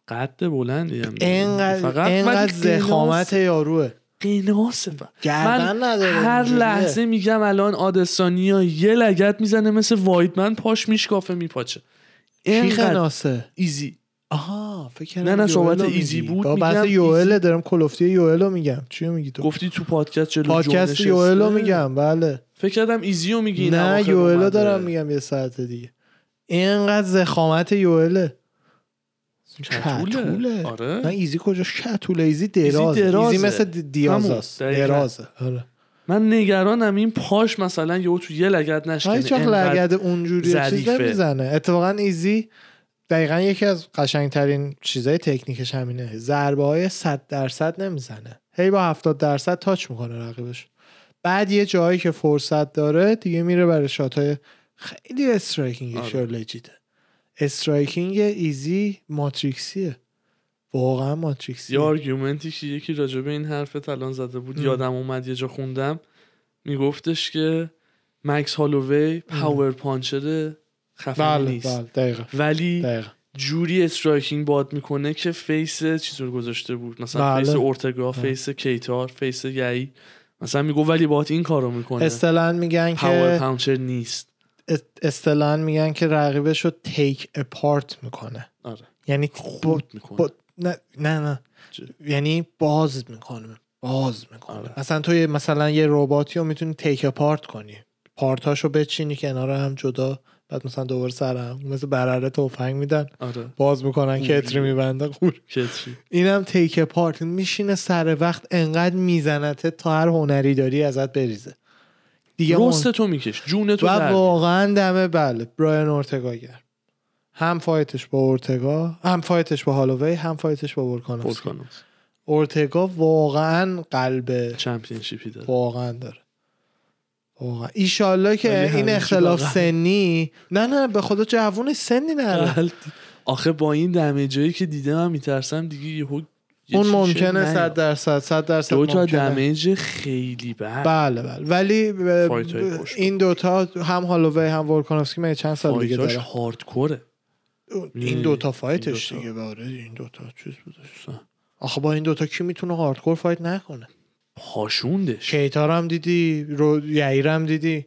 قد بلندی هم داره.
انقدر
فقط
انقدر
ولی
ضخامت یاروه.
قناسه. ف-
گردن
من
نداره
هر. لحظه میگم الان آدسانیا یه لگد می‌زنه مثل وایدمن پاش میشکافه میپاچه. اینقدر
قناسه
ایزی.
آها فکر کردم
نه، نه،
یوئل
صحبت ایزی. بود،
با بحث. یوئل دارم کلفتی یوئل رو میگم چی میگی تو
گفتی تو پادکست جو
پادکست. یوئل رو میگم بله
فکر کردم ایزی رو میگی
نه یوئل. دارم میگم یه ساعت دیگه اینقدر ضخامت یوئله
کتوله. آره.
نه ایزی کجا کتوله ایزی دراز
درازه.
ایزی مثل دی- دیازاست. درازه آره
من نگرانم این پاش مثلا یهو تو یه لگد نشکنه
هیچ لگد اونجوری چیز. نمی‌زنه اتفاقا ایزی دقیقا یکی از قشنگترین چیزای تکنیکش همینه. ضربه های 100 درصد نمی‌زنه. هی با 70 درصد touch می‌کنه رقیبش. بعد یه جایی که فرصت داره دیگه میره برای shot های خیلی striking ش
آره.
legit ه striking ایزی ماتریکسیه. واقعا ماتریکسیه.
یه argument ی که یکی راجبه این حرفت الان زده بود
ام.
یادم اومد یه جا خوندم. میگفتش که مکس هالووی power puncher خفنی
بله
نیست.
بله دقیقا
ولی
دقیقا.
جوری striking باهات می‌کنه که face چیز رو گذاشته بود؟ مثلا
بله.
face اورتگا face کیتار face یعی. مثلا میگو ولی باهات این کارو می‌کنه.
اصطلاحاً میگن
power
که
puncher نیست
اصطلاحاً میگن که رقیبش رو take apart می‌کنه.
آره.
یعنی با,
خود می‌کنه.
با نه نه نه؟ یعنی باز می‌کنه. باز می‌کنه.
آره.
مثلا تو مثلا یه رباتی رو می‌تونی take apart کنی. part اشو بچینی کنار هم جدا. بعد مثلا دوباره سر هم مثل برره تفنگ میدن.
آره.
باز می‌کنن. کتری میبنده اینم take apart میشینه سر وقت انقدر میزنته تا هر هنری داری ازت بریزه. دیگه
رست تو میکش جون تو
و. واقعا دمه بله. براین اورتگا گرم. هم fight ش با اورتگا هم fight ش با هالووی هم fight ش با
ولکانوس
اورتگا واقعا قلب
championship ی داره.
واقعا داره. واقعا ایشالله که این اختلاف. سنی نه نه به خدا جوون سنی
بله. آخه با این damage ایی که دیدم من میترسم دیگه یهو یه
اون ممکنه
نیاد.
صد درصد صد درصد
دو تا. damage خیلی بد
بله بله ولی. این دوتا هم هالووی هم ولکانوفسکی من چند سال دیگه داره
hardcore ه
این دوتا fight ش
این
دیگه باره این دوتا چیز بودش. آخه با این دوتا کی می‌تونه hardcore fight نکنه
پاشوندش.
کیتار هم دیدی رو یعیر هم دیدی.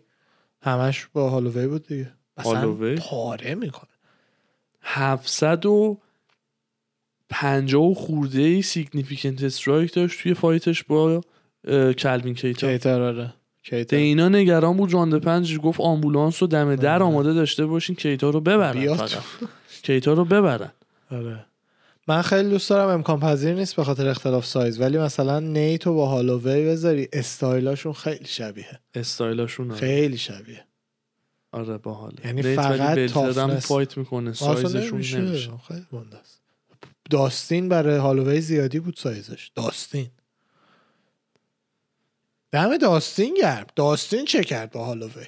همش با هالووی بود دیگه. اصلا
هالووی؟
پاره می‌کنه.
700 و 50 و خورده ای significant strike داشت توی fight ش با کلوین کیتا
کیتار آره. کیتار.
دینا نگران بود. راند پنج گفت آمبولانس رو دم در
آره.
آماده داشته باشین کیتا رو ببرن.
بیاد.
فقط کیتا رو ببرن.
آره. من خیلی دوست دارم امکان پذیر نیست به خاطر اختلاف سایز ولی مثلا نیتو با هالووی بذاری استایلاشون خیلی شبیه.
استایلاشون.
خیلی شبیه.
آره باحاله
یعنی
نیت ولی
فقط تافنس.
فایت می‌کنه سایزشون
نمیشه.
نمیشه.
خیلی است. داستین برای هالووی زیادی بود سایزش. داستین. دم داستین گرم. داستین چه کرد با هالووی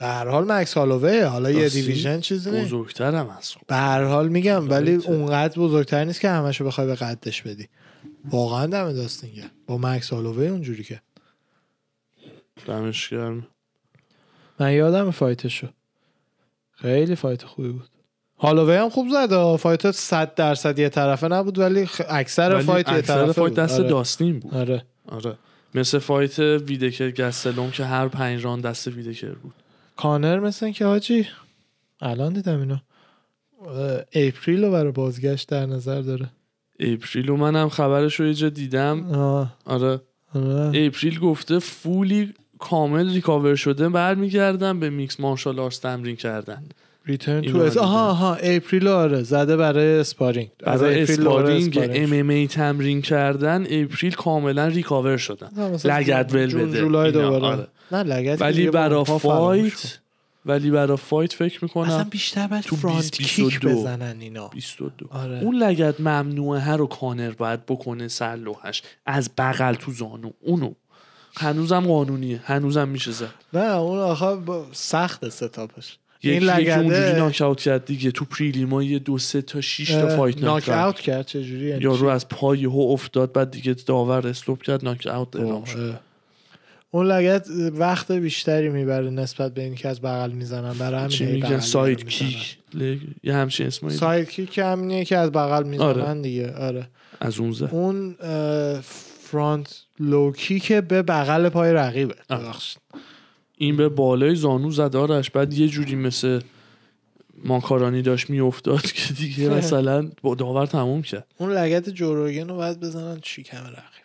به هر حال مکس هالووی حالا یه دیویژن چیزی؟ نیست
بزرگترم از
به هر حال میگم ولی. اونقدر بزرگتر نیست که همشو بخوای به قدش بدی. واقعا دم داستین گرم با مکس هالووی اونجوری که.
دمش گرم.
من یادم fight شو. خیلی fight خوبی بود. هالووی هم خوب زد. fight 100 درصد یه طرفه نبود ولی خ... اکثر
ولی
fight یه طرفه
fight
بود.
دست
آره.
داستین بود.
آره.
آره. مثل fight ویدکر گستلون که هر پنج راند دست ویدکر بود.
کانر مثل که حاجی الان دیدم اینو. April رو برای بازگشت در نظر داره.
April و منم خبرش رو یه جا دیدم.
آه.
آره.
آره.
April گفته fully کامل recover شده. برمیگردن به mixed martial arts تمرین کردن. return
to
s...
آها آها. April رو آره زده برای sparring از
برای sparring M MA تمرین کردن. April کاملا recover شدن. لگد ول بده.
جولای دوباره.
آره.
نه که
ولی برا. fight ولی برای fight فکر
اصلا
می‌کنم
بیشتر باید
تو
front
20
kick
22.
بزنن اینا.
22
آره.
اون لگد ممنوعه رو کانر باید بکنه سر لوحش. از بغل تو زانو. اونو. هنوزم قانونیه. هنوزم میشه زد.
نه اون آخه سخت setup
ش.
این
یکی اونجوری
لگده
knock out کرد دیگه. تو prelim ا یه دو سه تا شیش تا fight
knock
out کرد
چجوری؟ یعنی
یارو؟ از پای هو افتاد بعد دیگه داور stop کرد knock out اعلام شد.
اون لگد وقت بیشتری می‌بره نسبت به اینکه از بغل می‌زنن. برای همین
چی میگن؟
side.
kick لگ... یه همچین اسمایی.
side kick همینیه که از بغل می‌زنن
آره.
دیگه. آره.
از اون زد
اون front low kick به بغل پای رقیبه.
این به بالای زانو زد آرش. بعد یه جوری مثل ماکارانی داشت میافتاد که دیگه مثلا با داور تموم کرد.
اون لگد جوروگن رو باید بزنن شکم رقیب.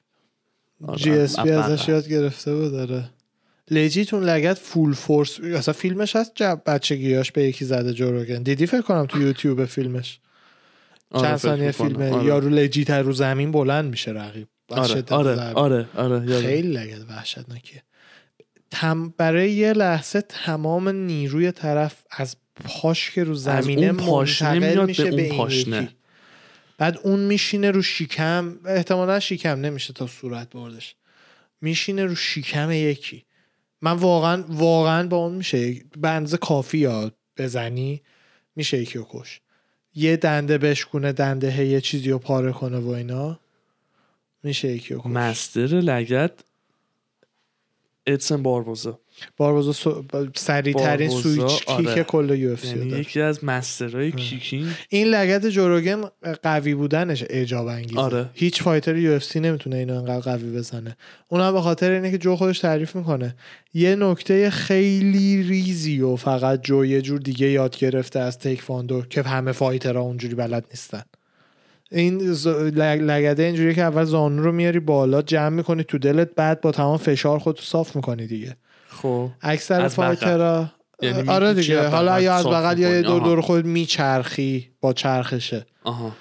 GSP
از
ازش. یاد گرفته بود داره legit اون لگد full force اصلا فیلمش هست جب بچگیاش به یکی زده جوروگن دیدی فکر کنم تو یوتیوب فیلمش
آره،
چند ثانیه. فیلمه
آره.
یارو legit رو زمین بلند میشه رقیب
آره آره. آره آره.
خیلی لگد وحشتناکیه تم برای یه لحظه تمام نیروی طرف از پاش که رو زمینه منتقل میشه
به اون
این
پاشنه.
یکی. بعد اون میشینه رو شیکم احتمالا شیکم نمیشه تا صورت بردش. میشینه رو شیکم یکی. من واقعا واقعا با اون میشه. بنز کافی یا بزنی میشه یکی رو کش. یه دنده بشکونه دنده یه چیزی رو پاره کنه و اینا میشه یکی رو کش.
مستر لگت ادسن باربوزا
باربوزا سو... سریع ترین سویچ
آره.
کیک کل یو اف
یعنی یکی از مسترهای کیکینگ.
این لگد جوروگن قوی بودنش اعجاب انگیزه.
آره.
هیچ fighter UFC نمی‌تونه اینو انقدر قوی بزنه. اونم به خاطر اینه که جو خودش تعریف می‌کنه. یه نکته خیلی ریزی و فقط جو یه جور دیگه یاد گرفته از تیکواندو که همه fighter ها اونجوری بلد نیستن. این ز... لگ... لگده اینجوری که اول زانو رو میاری بالا جمع می‌کنی تو دلت بعد با تمام فشار خودتو صاف می‌کنی دیگه.
خب
اکثر.
fighter
ها
یعنی
آره دیگه حالا یا از بغل یا. دور. دور خود میچرخی با چرخشه
آها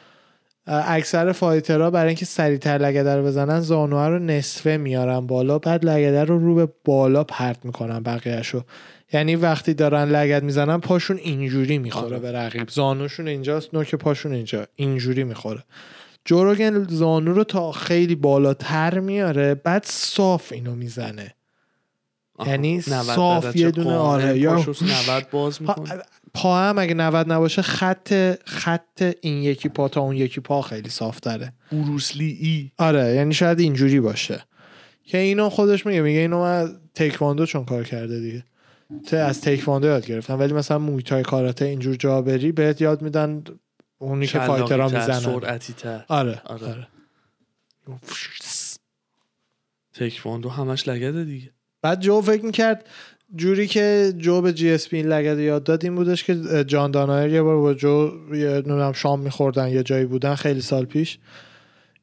اکثر فایترها برای اینکه سریعتر لگده رو بزنن زانوها رو نصفه میارن بالا بعد لگده رو رو به بالا پرت می‌کنن بقیهشو یعنی وقتی دارن لگد می‌زنن پاشون اینجوری می‌خوره
آره.
به رقیب زانوشون اینجاست نوک پاشون اینجا اینجوری می‌خوره جوروگن زانو رو تا خیلی بالاتر میاره بعد صاف اینو می‌زنه. یعنی
90
صاف یه دونه آره یا
پاشو 90 باز
پا,
می‌کنه
پا هم اگه 90 نباشه خط خط این یکی پا تا اون یکی پا خیلی صاف تره
بروسلی ای.
آره یعنی شاید اینجوری باشه. که اینو خودش میگه میگه اینو من تکواندو چون کار کرده دیگه. ته از تکواندو یاد گرفتم. ولی مثلا مویتای کاراته اینجور جا بری بهت یاد میدن اونی که فایترها می‌زنن.
سرعتی تر.
آره
آره.
آره.
تکواندو همش لگده دیگه.
بعد جو فکر می‌کرد جوری که جو به GSP این لگد یاد داد این بودش که جان دانایر یه بار با جو یه نمی‌دونم شام میخوردن یه جایی بودن خیلی سال پیش.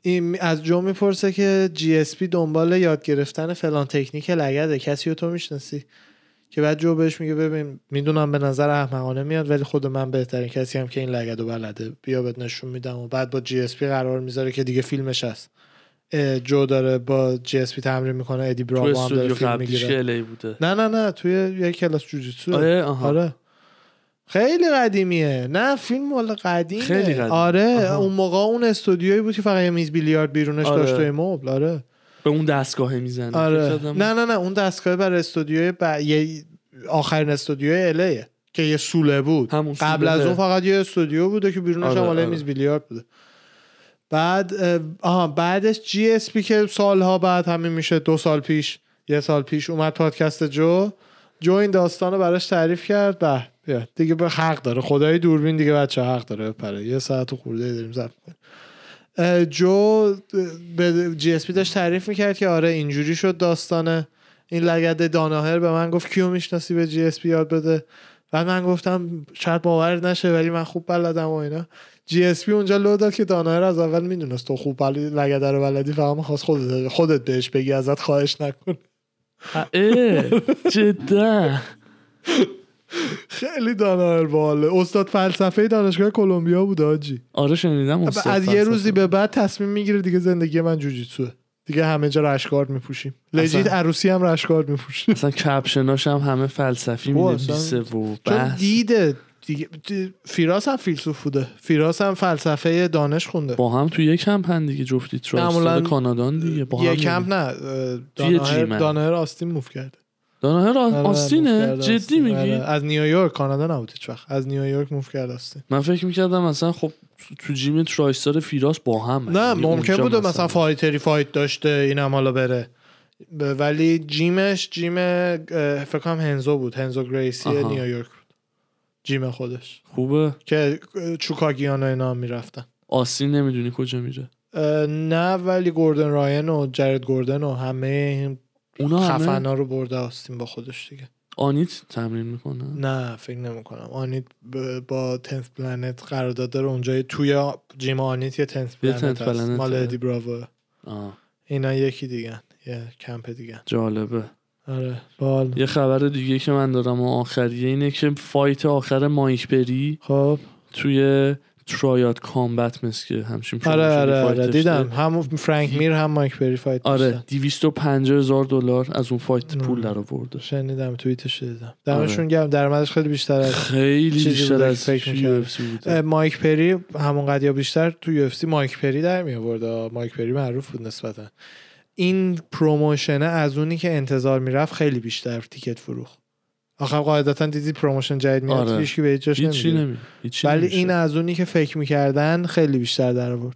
این از جو می‌پرسه که GSP دنبال یاد گرفتن فلان تکنیک لگده کسی رو تو می‌شناسی؟ که بعد جو بهش میگه ببین می‌دونم به نظر احمقانه میاد ولی خود من بهترین کسی هم که این لگد رو بلده. بیا بهت نشون میدم و بعد با GSP قرار می‌ذاره که دیگه فیلمش هست. جو داره با GSP تمرین می‌کنه ادی براوو هم داره فیلم می‌گیره.
بوده.
نه نه نه توی یه کلاس جوجیتسو.
آره
آره. خیلی قدیمیه. نه فیلم مال قدیمه.
خیلی قدیم.
آره
آها.
اون موقع اون استودیویی بود که فقط یه میز بیلیارد بیرونش
آره.
داشت توی مبل. آره.
به اون دستگاه می‌زنه.
آره. نه نه نه اون دستگاه برای استودیوی ب... یه آخرین استودیوی الیه که یه سوله بود. قبل. از اون فقط یه استودیو بوده که بیرونش
آره، آره.
میز بیلیارد بوده. بعد آها بعدش GSP که سالها بعد همین میشه دو سال پیش یه سال پیش اومد پادکست جو. جو این داستان رو براش تعریف کرد. به بیا. دیگه به حق داره. خدای دوربین دیگه بچه حق داره بپره. یه ساعت و خورده داریم اه، جو به GSP داشت تعریف می‌کرد که آره اینجوری شد داستانه. این لگد داناهر به من گفت کیو می‌شناسی به GSP یاد بده؟ بعد من گفتم شاید باور نشه ولی من خوب بلدم و اینا. GSP اونجا لو داد که داناهر از اول می‌دونست. تو خوب بلدی لگده رو بلدی فقط می‌خواست خودت خودت بهش بگی ازت خواهش نکن.
اه جدا.
خیلی داناهر باحاله استاد فلسفه دانشگاه کلمبیا بود آجی.
آره شنیدم استاد
از یه. روزی به بعد تصمیم می‌گیره دیگه زندگی من جوجیتسوه. دیگه همه جا rash guard میپوشیم.
legit
عروسی هم rash guard میپوشیم
اصلا caption اش هم همه فلسفی می‌نویسه و
چون
بحث.
دیده دیگه دی- فیراس هم فیلسوف بوده. فیراس هم فلسفه دانش خونده.
با هم تو یک کمپن دیگه جفتی کانادان دیگه. با هم
یه
دیگه.
کمپ نه داناهر
gym ن.
داناهر آستین move کرده.
داناهر آ-
آره،
آستینه؟ جدی. میگی؟
آره، از نیویورک کانادا نبود هیچ وقت. از نیویورک move کرد آستین.
من فکر می‌کردم مثلا خب تو gym Tristar فیراس با هم
نه ممکن بوده مثلا. fighter ی fight داشته اینم حالا بره. ولی gym ش gym فکر کنم هنزو بود. هنزو گریسی. نیویورک gym خودش.
خوبه؟
که چوکاگیان و اینا هم می‌رفتن.
آستین نمی‌دونی کجا میره.
نه ولی گوردن راین و جرد گوردن و همه
اونا
خفنا رو برده آستین با خودش دیگه.
Onnit تمرین می‌کنه؟
نه فکر نمی کنم Onnit با 10th Planet قرارداد داره اونجا توی gym Onnit یه 10th
Planet
Planet
ه.
مال ادی براوو. اینا یکی دیگه یه کمپ دیگه
جالبه.
آره بال
یه خبر دیگه که من دارم و آخریه اینه که fight آخر مایک پری
خب.
توی Triad Combat مثل که همچین
آره آره
fight
آره. دیدم. هم فرانک میر هم مایک پری fight
آره
داشتن.
250 هزار دلار از اون fight
نه.
پول در آورده.
شنیدم توییتش دیدم.
آره.
دمشون گرم. درآمدش خیلی بیشتر از
خیلی بیشتر از
فکر مایک پری همون یا بیشتر تو یو مایک پری در می آورد مایک پری معروف بود نسبتا. این promotion ه از اونی که انتظار می‌رفت خیلی بیشتر ticket فروخت. آخه قاعدتا دیدی promotion جدید میاد
آره.
هیچ به جاش
هیچی
نمی‌گیره.
نمی هیچی
ولی. این از اونی که فکر می‌کردن خیلی بیشتر در آورد.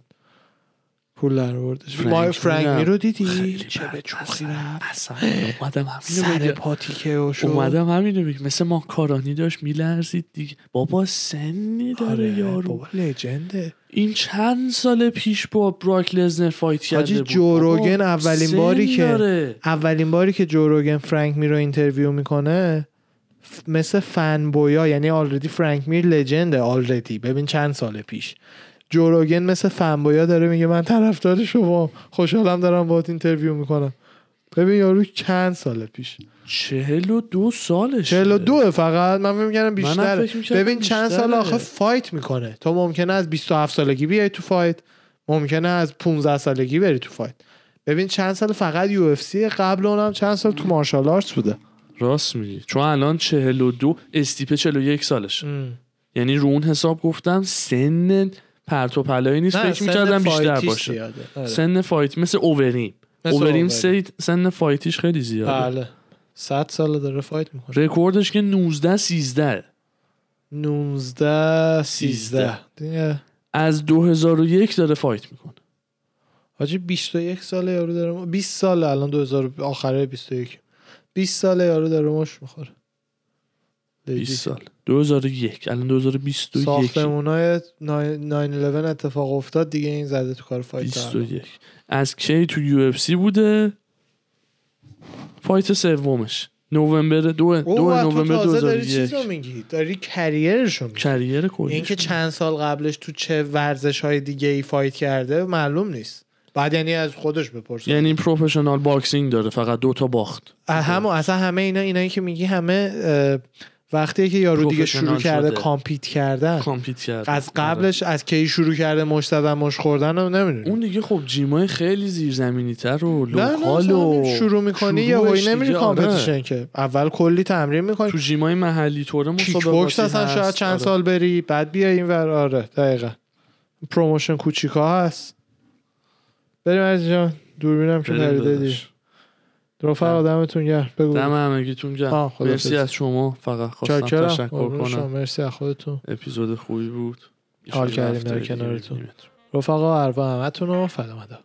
پول در آوردش. ما فرانک. میرو دیدی؟ چه به. چوخی
اصلا- اومدم همینو
سر پاتیکه و شو.
اومدم همینو بگم. مثل ماکارانی داشت میلرزید دیگه. بابا سنی داره
آره،
یارو.
بابا legend ه.
این چند سال پیش با براک لزنر fight کرده
حاجی
بود؟
جو روگن
بابا،
اولین باری که-. اولین باری که جو روگن فرانک میر رو interview می‌کنه مثل fan boy ا یعنی already فرانک میر legend ه already ببین چند سال پیش. جو روگن مثل fan boy ا داره میگه من طرفدار شما. خوشحالم دارم باهات interview می‌کنم. ببین یارو چند سال پیش.
چهل و دو سالش
42 فقط؟ من فکر می‌کردم
منم
بیشتره.
فکر می‌کردم
ببین چند سال. آخه fight می‌کنه. تو ممکنه از 27 سالگی بیای تو fight. ممکنه از 15 سالگی بری تو fight. ببین چند سال فقط UFC قبل اونم چند سال تو martial arts بوده.
راست میگی. چون الان چهل و دو استیپه چهل و یک سالش یعنی رو اون حساب گفتم سن پرت و پلایی نیست فکر می‌کردم بیشتر باشه.
آره.
سن fight مثل اووریم. اووریم سن fight یش خیلی زیاده.
بله. 100 سال داره fight می‌کنه.
رکوردش که 19 13
19 13 دیگه
از 2001 داره fight می‌کنه.
حاجی 21 ساله یارو داره 20 ساله الان 2000 آخره 21 20 ساله یارو داره مش می‌خوره.
20 سال. 2001 الان 2021
ساختمونای 911 اتفاق افتاد دیگه این زده تو کار fight الان.
21 از کی تو UFC بوده؟ fight سومش. نوامبر دو دو نوامبر
تازه داری
2001
چیز رو میگی. داری career شو میگی.
career کلی.
اینکه چند سال قبلش تو چه ورزش های دیگه ای fight کرده معلوم نیست. بعد یعنی از خودش بپرس
یعنی professional boxing داره فقط دو تا باخت.
همه اصلا همه اینا اینایی که میگی همه اه، وقتی که یارو دیگه شروع کرده
شده.
compete کردن
compete کرده.
از قبلش از کی شروع کرده مش زدن مش خوردن رو نمی‌دونی.
اون دیگه خب gym ای خیلی زیرزمینی تر و
local
و
شروع می‌کنی یه هوی نمیری
دیگه، آره.
که. اول کلی تمرین می‌کنی.
تو gym ای محلی
کیک
مسابقاتی
بوکس اصلا. شاید چند
آره.
سال بری بعد بیا این ور. آره دقیقا. promotion کوچیکا هست. بریم عزیز جان دوربینم که
بریم
رفقا دمتون گرم. بگو.
دم همگیتون گرم. مرسی از شما. فقط خواستم تشکر
قربون شما.
کنم.
مرسی از خودتون.
اپیزود خوبی بود.
حال کردیم در کنارتون. رفقا اروا همتون رو فدا مدا.